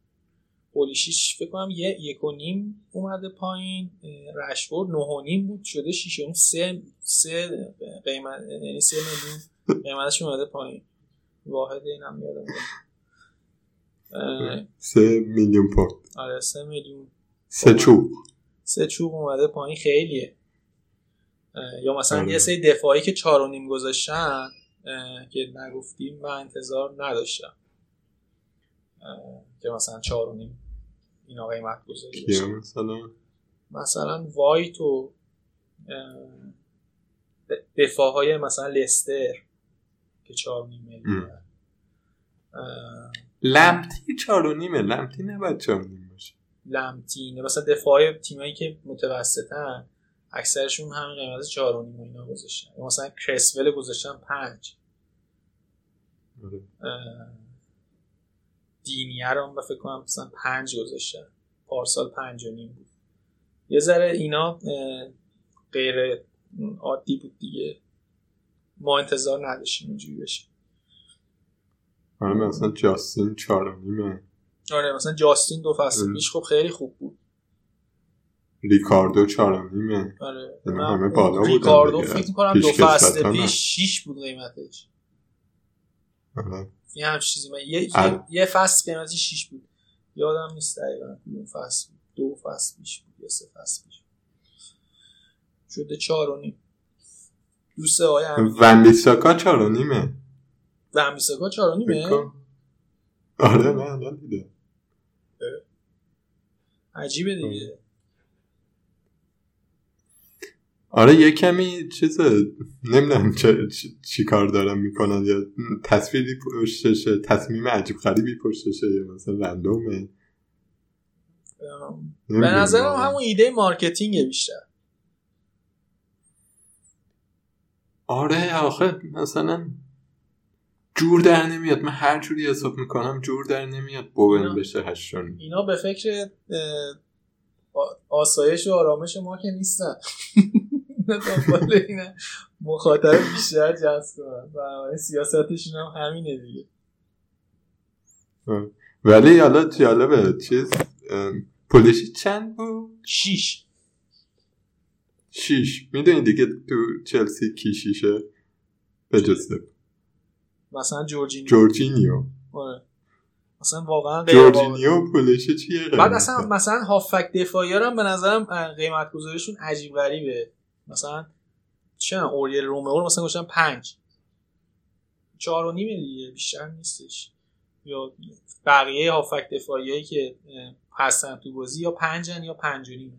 Speaker 3: پولیشیش فکر کنم یه یک و نیم اومده پایین رشفورد نه و نیم بود شده شیش و نیم سه سه قیمت یعنی سه میلیون قیمتش اومده پایین. واحد اینم یادم میاد. اه،
Speaker 2: سه میلیون پوند.
Speaker 3: آره سه میلیون.
Speaker 2: سه چوب.
Speaker 3: سه چوب اومده پایین خیلیه. یا مثلا
Speaker 2: آره.
Speaker 3: یه سری دفاعی که چهار و نیم گذاشتن که نگفتیم من انتظار نداشتم. که مثلا چهار و نیم اینا قیمت گذاری بشه
Speaker 2: مثلا؟
Speaker 3: مثلا وایت و دفاع های مثلا لستر که چهار و نیم میلیون. اه،
Speaker 2: لمتی چار و نیمه لمتی نباید چار و نیم باشه.
Speaker 3: لمتینه مثلا دفاع تیمایی که متوسطن اکثرشون همین قیمت چهار و نیم و اینا گذاشتن. مثلا کرسول گذاشتن پنج.
Speaker 2: آره.
Speaker 3: اه، دینیه رو هم فکر کنم مثلا پنج گذاشتن پارسال پنج و نیم بود یه ذره اینا غیر عادی بود دیگه ما انتظار نداشتیم اینجوری بشه
Speaker 2: آره مثلا جاستین چار و نیمه
Speaker 3: آره مثلا جاستین دو فصل. پیش خب خیلی خوب بود
Speaker 2: ریکاردو چار و نیمه
Speaker 3: آره من
Speaker 2: همه بالا بودن
Speaker 3: ریکاردو. فکر کنم دو فصل. پیش شیش بود قیمتش
Speaker 2: آره.
Speaker 3: یه همچین چیزی من یه, یه, یه فصل قیمتی 6 بود. یادم نیست دقیقا کدوم فصل بود. دو فصل پیش بود یا سه فصل پیش شده چهار و نیم. دوست آقای امیر.
Speaker 2: ون بیساکا چار و نیمه.
Speaker 3: و همیساکا چهار و نیمه.
Speaker 2: آره من الان دیدم.
Speaker 3: عجیبه دیگه.
Speaker 2: آره یه کمی چیز نمی‌دونم چه چی, چی کار دارن می‌کنن یا تصویری پشتشه تصمیم عجیب غریبی پشتشه یا مثلا random
Speaker 3: ه. به نظرم. همون ایده marketing بیشتر.
Speaker 2: آره آخه مثلا جور در نمیاد. من هر جوری حساب می‌کنم جور در نمیاد.
Speaker 3: اینا-
Speaker 2: بشه هشتون
Speaker 3: اینا به فکر آسایش و آرامش ما که نیستن. دنبال اینه. مخاطب بیشتر جذب کنن. بنابراین سیاستشون هم همینه دیگه.
Speaker 2: ولی حالا جالبه چیز ام، پولیشی چند بود؟
Speaker 3: شیش.
Speaker 2: شیش. می‌دونی دیگه تو چلسی کی شیشه؟ به جز
Speaker 3: مثلا جورجینیو.
Speaker 2: جورجینیو.
Speaker 3: آره. مثلا واقعا.
Speaker 2: جورجینیو پولیشی چیه؟
Speaker 3: بعد اصلا مثلا هافک دفاعی هم به نظرم قیمت گذاریشون عجیب غریبه. مثلا چه اوریل رومئو رو مثلا گذاشتن پنج. چهار و نیمه دیگه بیشتر نیستش. یا بقیه هافک دفاعی که هستن تو بازی یا پنجن یا پنج و نیمه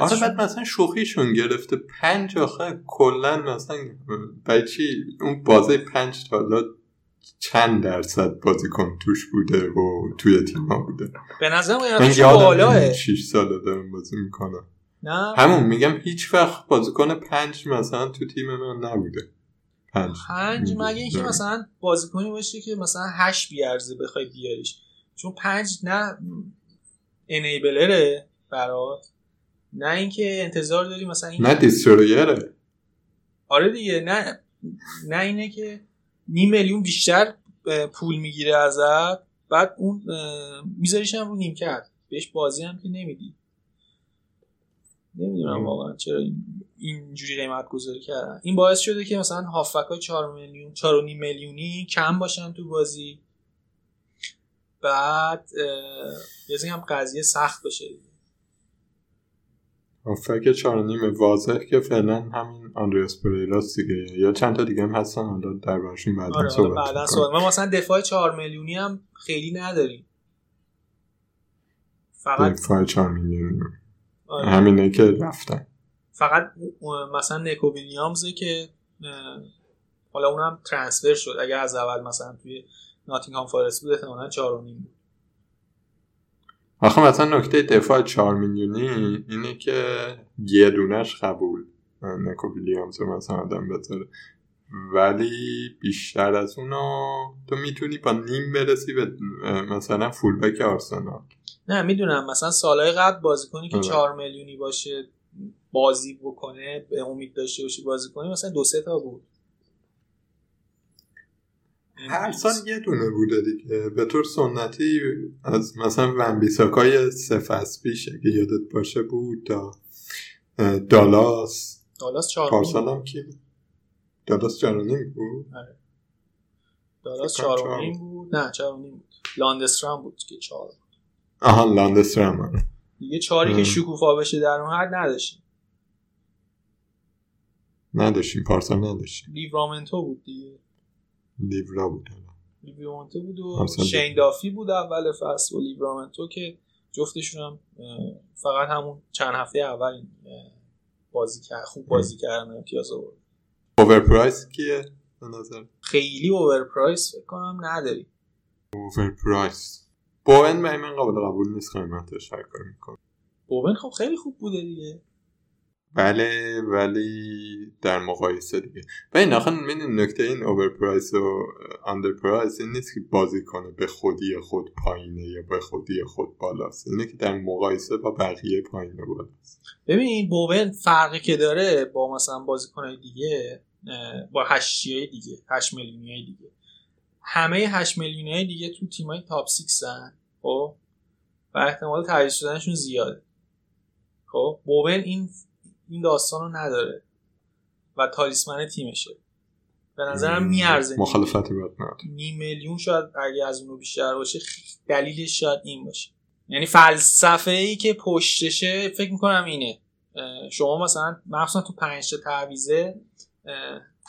Speaker 2: آره بعد مثلا شوخیشون گرفته. پنج آخه کلا مثلا برای چی؟ اون بازه پنج تا حالا چند درصد بازیکن توش بوده و توی تیما بوده؟
Speaker 3: به نظرم قیمتش
Speaker 2: یادم
Speaker 3: بالاه.
Speaker 2: نمیاد شیش ساله دارم بازی می‌کنم.
Speaker 3: نه.
Speaker 2: همون میگم هیچ وقت بازیکن پنج مثلا تو تیم من نبوده. پنج.
Speaker 3: پنج مگه اینکه. مثلا بازیکنی باشه که مثلا هشت بیارزه بخوای بیاریش. چون پنج نه انیبلره برات. نه اینکه انتظار داری مثلا این
Speaker 2: نه دیسترویره
Speaker 3: آره دیگه نه. نه اینه که نیم میلیون بیشتر پول می‌گیره ازت بعد اون میذاریش هم رو نیم کرد بهش بازی هم که نمیدی. نمی‌دونم واقعا چرا اینجوری قیمت گذاری کردن. این باعث شده که مثلا هافک های 4 میلیون 4.5 میلیونی کم باشن تو بازی. بعد یه هم قضیه سخت بشه
Speaker 2: هافک 4 نیم واضح که فعلا همین آندریاس پریلاس دیگه. یا چند تا دیگه هم هستن حالا در بارشون بعدا آره صحبت بعدا
Speaker 3: صحبت. ما مثلا دفاع 4 میلیونی هم خیلی نداریم.
Speaker 2: فقط دفاع 4 میلیونی آره. همینه که رفتن
Speaker 3: فقط مثلا نیکو ویلیامزه که حالا اونم ترانسفر شد. اگر از اول مثلا توی ناتینگهام فارست بود احتمالاً 4 بود.
Speaker 2: آخه مثلا نکته دفاع 4 میلیونی اینه که یه دونش قبول. نیکو ویلیامز مثلا آدم بذاره. ولی بیشتر از اونا تو می‌تونی با نیم برسی به مثلا فولبک آرسنال.
Speaker 3: نه می‌دونم. مثلا سالهای قبل بازی کنی که 4 آره. میلیونی باشه بازی بکنه به امید داشته باشی بازی کنی مثلا دو سه تا بود.
Speaker 2: هر سال یه دونه بوده دیگه. به طور سنتی از مثلا ونبیساکای سه فصل پیش اگه یادت باشه بود تا دالاس.
Speaker 3: دالاس چهارمی
Speaker 2: هم کی بود؟ دالاس چهارمیم بود؟
Speaker 3: آره. دالاس چهارمیم بود. نه چهارمیم بود. لاندسترام بود که چهار
Speaker 2: آها لاندسترام آره.
Speaker 3: دیگه چهاری که شکوفا بشه در اون حد نداشتیم.
Speaker 2: نداشتیم پارسال نداشتیم.
Speaker 3: لیورامنتو بود دیگه.
Speaker 2: لیورا بود
Speaker 3: لیورامنتو بود و شیندافی بود اول فصل و لیورامنتو که جفتشون هم فقط همون چند هفته اول بازی کرد خوب بازی کردن امتیاز آورد.
Speaker 2: اوور پرایس کیه؟ به نظر.
Speaker 3: خیلی اوور پرایس فکر کنم نداری
Speaker 2: اوور بوون من قابل قبول نیست قیمتش هر کار می‌کنه.
Speaker 3: بوون خب خیلی خوب بوده دیگه.
Speaker 2: بله ولی در مقایسه دیگه. و این آخه من نکته این overprice و underprice این نیست که بازی کنه به خودی خود پایینه یا به خودی خود بالاست. اینه که در مقایسه با بقیه پایینه بالاست.
Speaker 3: ببین این بوون فرقی که داره با مثلا بازیکنهای دیگه با هشتی دیگه هشت میلیونی های دیگه. همه هشت میلیونی های دیگه تو تیمای top six هن خب؟ و احتمال تعریض شدنشون زیاده. خب؟ بوون این این داستان رو نداره. و تالیسمن تیمشه. به نظرم میارزه.
Speaker 2: مخالفتی باید
Speaker 3: نیم میلیون شاید اگه از اونو بیشتر باشه دلیلش شاید این باشه. یعنی فلسفه ای که پشتشه فکر می‌کنم اینه. شما مثلا مخصوصا تو پنج تا تعویزه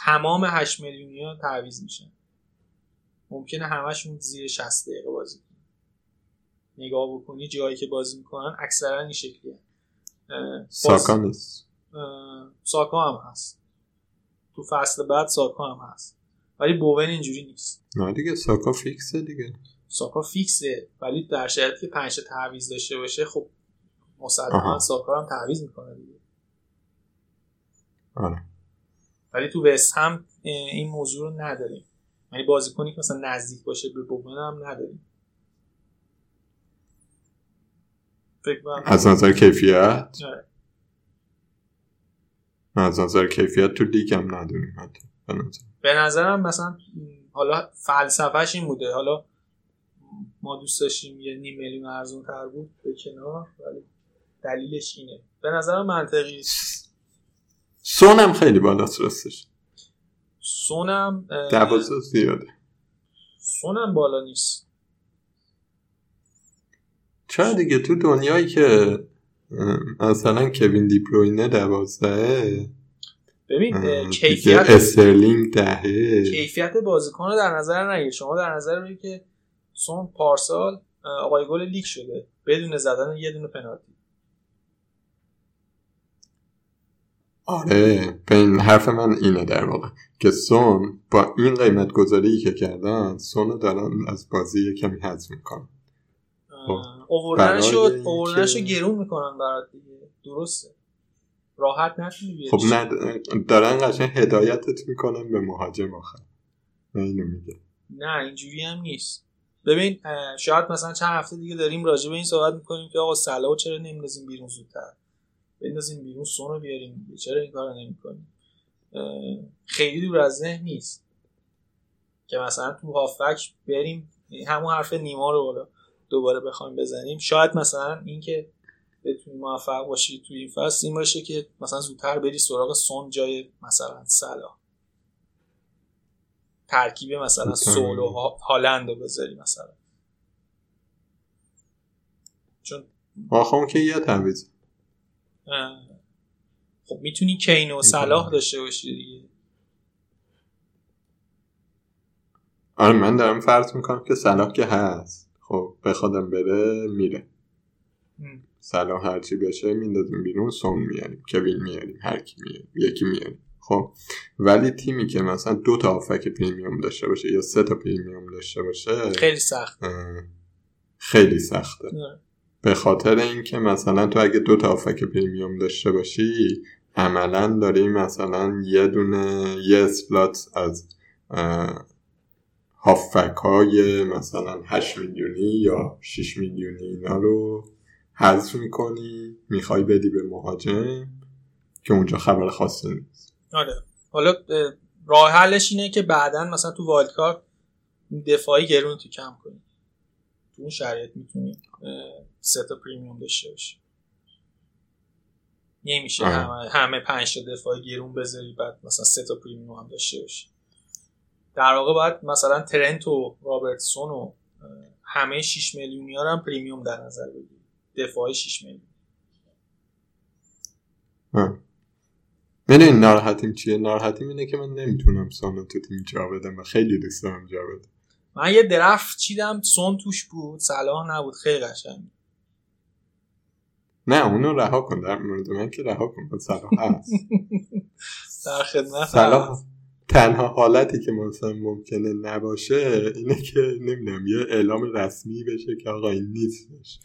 Speaker 3: تمام 8 میلیونی ها تعویز میشن. ممکنه همشون زیر 60 دقیقه بازی کنن. نگاه بکنی جایی که بازی می‌کنن اکثرا این شکلیه.
Speaker 2: ساکا نیست.
Speaker 3: ساکا هم هست. تو فصل بعد ساکا هم هست. ولی بوون اینجوری نیست.
Speaker 2: نه دیگه ساکا فیکسه دیگه.
Speaker 3: ساکا فیکسه ولی در شرایطی که پنج تعویض داشته باشه خب مسلما ساکا هم تعویض می‌کنه دیگه.
Speaker 2: آره.
Speaker 3: ولی تو وست هم این موضوع رو نداریم. یعنی بازیکنی که مثلا نزدیک باشه به بوون هم نداریم
Speaker 2: از نظر کیفیت؟ آره. از نظر کیفیت تو لیگ هم نداریم
Speaker 3: به نظرم مثلا حالا فلسفهش این بوده. حالا ما دوست داشتیم یه نیم میلیون ارزون تر بود به کنار ولی دلیلش اینه. به نظرم منطقی
Speaker 2: سونم خیلی بالاست راستش.
Speaker 3: سونم
Speaker 2: دوازه زیاده.
Speaker 3: سونم بالا نیست.
Speaker 2: چرا دیگه تو دنیایی که مثلا کوین دیپروینه دوازده
Speaker 3: ببین کیفیت
Speaker 2: استرلینگ دهه.
Speaker 3: کیفیت بازیکن رو در نظر نگیر. شما در نظر بگیر که سون پارسال آقای گل لیگ شده بدون زدن یه دونه پنالتی.
Speaker 2: آره. این حرف من اینه در واقع که سون با این قیمت گذاری که کردن سون دارن از بازی کمی حذف می‌کنن
Speaker 3: اووردنش رو گرون می‌کنن برات دیگه. درسته. راحت نتونی
Speaker 2: خب نه دارن قشنگ هدایتت می‌کنن به مهاجم آخر. نه اینو میگه.
Speaker 3: نه اینجوری هم نیست. ببین شاید مثلا چند هفته دیگه داریم راجع به این صحبت می‌کنیم که آقا سلاو چرا نمیندازیم بیرون زودتر؟ بندازیم بیرون سونو بیاریم. چرا این کارو نمی‌کنیم؟ خیلی دور از ذهن نیست که مثلا تو هافک بریم همون حرف نیما رو بالا دوباره بخوایم بزنیم. شاید مثلا اینکه بتونی موفق باشی توی این فصل این باشه که مثلا زودتر بری سراغ سون جای مثلا سلا ترکیب مثلا سول و هالند رو بذاری مثلا. چون
Speaker 2: آخه اون که یه تعویض
Speaker 3: خب می‌تونی کین و صلاح داشته باشی دیگه.
Speaker 2: آره من دارم فرض می‌کنم که صلاح که هست. خب بخوادم بره میره. صلاح هرچی بشه میندازیم بیرون سون میاریم کوین میاریم هر کی میاریم یکی میاریم. خب ولی تیمی که مثلا دو تا آفک premium داشته باشه یا سه تا premium داشته باشه
Speaker 3: خیلی سخت.
Speaker 2: خیلی سخته. به خاطر اینکه مثلا تو اگه دو تا آفک premium داشته باشی عملا داری مثلا یه دونه یه slot از هافبک های مثلا 8 میلیونی یا 6 میلیونی اینا رو حذف می‌کنی می‌خوای بدی به مهاجم که اونجا خبر خاصی نیست.
Speaker 3: آره. حالا راه حلش اینه که بعدا مثلا تو کارت دفاعی گرون تو کم کنی. تو اون شرایط می‌تونی سه تا premium داشته باشی. نمیشه همه همه پنج تا دفاع گرون بذاری بعد مثلا سه تا premium هم داشته باشی. در واقع باید مثلا ترنت و رابرتسون و همه 6 میلیونی ها هم premium در نظر بگیری. دفاع 6 میلیون.
Speaker 2: می‌دونی ناراحتیم چیه؟ ناراحتیم اینه که من نمی‌تونم سانو تو تیم جا بدم و خیلی دوست دارم جا بدم.
Speaker 3: من یه درفت چیدم سون توش بود صلاح نبود خیلی قشنگ.
Speaker 2: نه اونو رها کن در مورد من که رها کن صلاح هست.
Speaker 3: در خدمت
Speaker 2: صلاح تنها حالتی که مثلا ممکنه نباشه اینه که نمی‌دونم یه اعلام رسمی بشه که آقا این نیستش.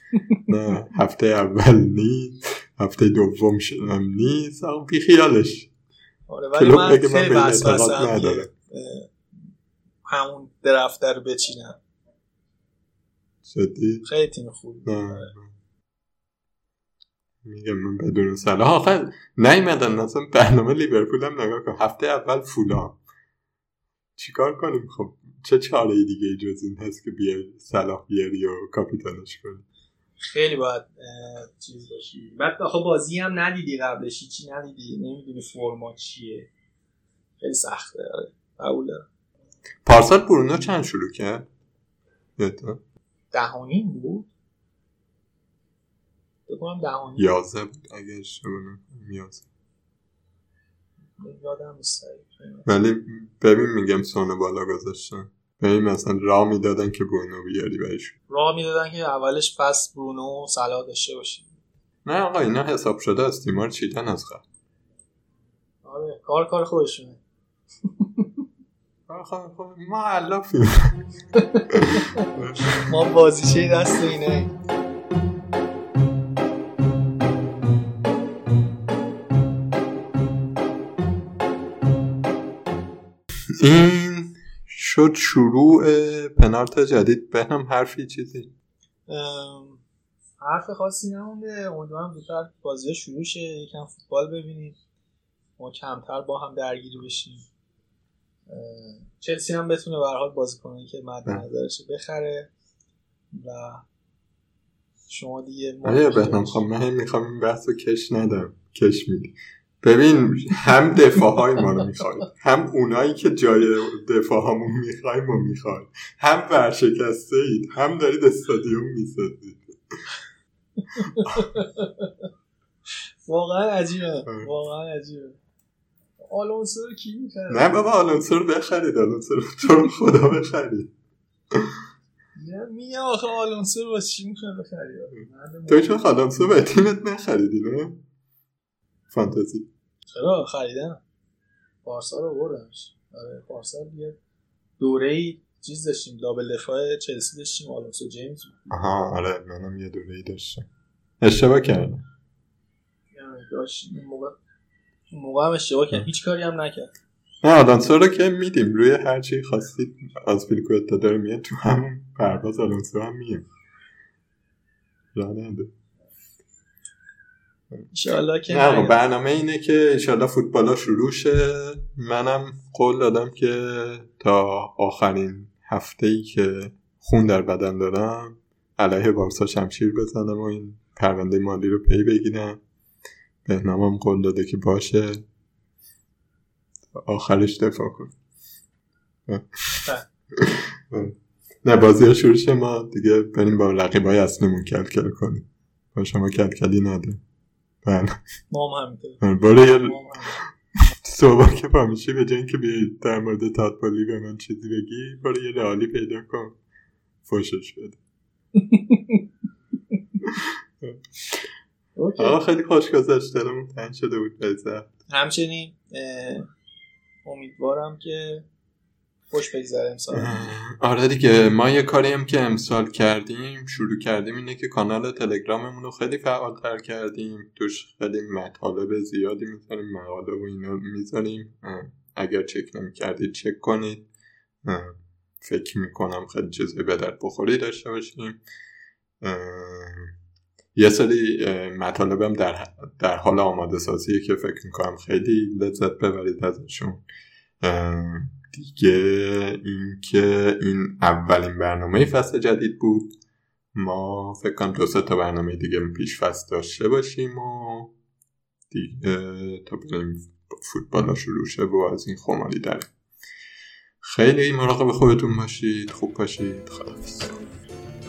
Speaker 2: نه هفته اول نیست هفته دوم شدم نیست آقا بی خیالش.
Speaker 3: آره ولی من خیلی نداره همون درفتر بچینم.
Speaker 2: شدی؟
Speaker 3: خیلی تیم خوب
Speaker 2: میگم من بدون سلام آخر نیمدن اصلا برنامه لیورپول هم نگاه کن. هفته اول فولام. چیکار کنیم؟ خب چه چاره دیگه جز این هست که بیای صلاح بیاری و کاپیتانش کنی؟
Speaker 3: خیلی باید چیز باشی. بعد آخه بازی هم ندیدی قبلش. چی ندیدی. نمی‌دونی فرما چیه. خیلی سخته. آره. قبول
Speaker 2: پارسال برونو چند شروع کرد؟
Speaker 3: دهانی بود؟ بکنم دهانی
Speaker 2: یازه بود اگه اشتباه یازه.
Speaker 3: یادم
Speaker 2: ولی ببین میگم سونه بالا گذاشتن. ببین مثلا راه می‌دادن که برونو بیاری بهشون
Speaker 3: راه می‌دادن که اولش پس برونو سلا داشته باشی.
Speaker 2: نه آقا اینا حساب شده از تیمار چیدن از قبل.
Speaker 3: آره کار کار خودشونه.
Speaker 2: ما علافیم
Speaker 3: ما بازیچه دست اینه.
Speaker 2: این شد شروع پنارت جدید. به هم حرفی چیزی؟
Speaker 3: حرف خاصی نمونده. امیدوارم زودتر بازی شروع شه یکم فوتبال ببینید ما کمتر با هم درگیری بشیم. چلسی هم بتونه به حال بازیکنی که مد نظرش بخره و شما دیگه
Speaker 2: آره بهنام خواهم من می‌خوام این بحث رو کش ندم کش میدی. ببین هم دفاع های ما رو می‌خواید هم اونایی که جای دفاع همون می‌خوایم و می‌خواید هم ورشکسته اید هم دارید استادیوم می‌سازید.
Speaker 3: واقعا عجیبه واقعا عجیبه. آلونسو رو کی می‌خره
Speaker 2: نه بابا آلونسو رو بخرید آلونسو رو تو خدا بخرید.
Speaker 3: میگم آخه آلونسو رو واسه چی می‌خوای بخری؟
Speaker 2: تو چون آلونسو به تیمت نخریدی نه؟ فانتزی.
Speaker 3: چرا؟ خریدم پارسا رو بردمش. آره پارسا یه دوره ای چیز داشتیم دابل دفاع چلسی داشتیم آلونسو جیمز
Speaker 2: آها آره منم یه دوره ای داشتم. اشتباه کردم.
Speaker 3: داشتیم موقع موقع هم اشتباه کردم هیچ کاری هم نکرد.
Speaker 2: نه آلونسو رو که میدیم. روی هر چی خواستید از پیلکوتا داره میاد تو همون پرواز آلونسو هم میاد راه نده
Speaker 3: که
Speaker 2: نه برنامه اینه که انشالله فوتبال ها شروع شه. منم قول دادم که تا آخرین هفته ای که خون در بدن دارم علیه بارسا شمشیر بزنم و این پرونده مالی رو پی بگیرم. بهنامم قول داده که باشه. آخرش دفاع کن. نه بازی ها شروع شه ما دیگه بریم با رقیب های اصلیمون کلکل کنیم. با شما کلکلی نده بله.
Speaker 3: ما هم همینطور
Speaker 2: بله، یه. صبح که پامیشی به جای اینکه بیایی در مورد تاتپالی به من چیزی بگی برو یه رئالی پیدا کن. فوشش بده. آقا خیلی خوش گذشت دلمون تنگ شده بود بزر
Speaker 3: همچنین امیدوارم که خوش بگذره امسال.
Speaker 2: آره دیگه ما یه کاری هم که امسال کردیم شروع کردیم اینه که کانال تلگراممون رو خیلی فعالتر کردیم. توش خیلی مطالب زیادی می‌ذاریم مقاله و اینا می‌ذاریم. اگر چک نمی‌کردید چک کنید. فکر می‌کنم خیلی چیزی به درد بخوری داشته باشیم. یه سری مطالبم در, در حال آماده سازیه که فکر می‌کنم خیلی لذت ببرید ازشون. دیگه اینکه این اولین برنامه فصل جدید بود. ما فکر کنم دو تا برنامه دیگه پیش فصل داشته باشیم و دیگه تا بریم فوتبال ها شروع شه و از این خمالی داریم. خیلی مراقب خودتون باشید خوب باشید.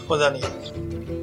Speaker 3: خدا نگهدار.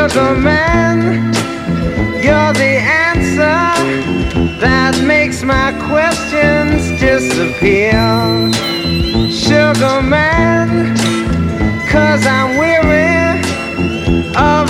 Speaker 4: Sugar man, you're the answer that makes my questions disappear. Sugar man, cause I'm weary of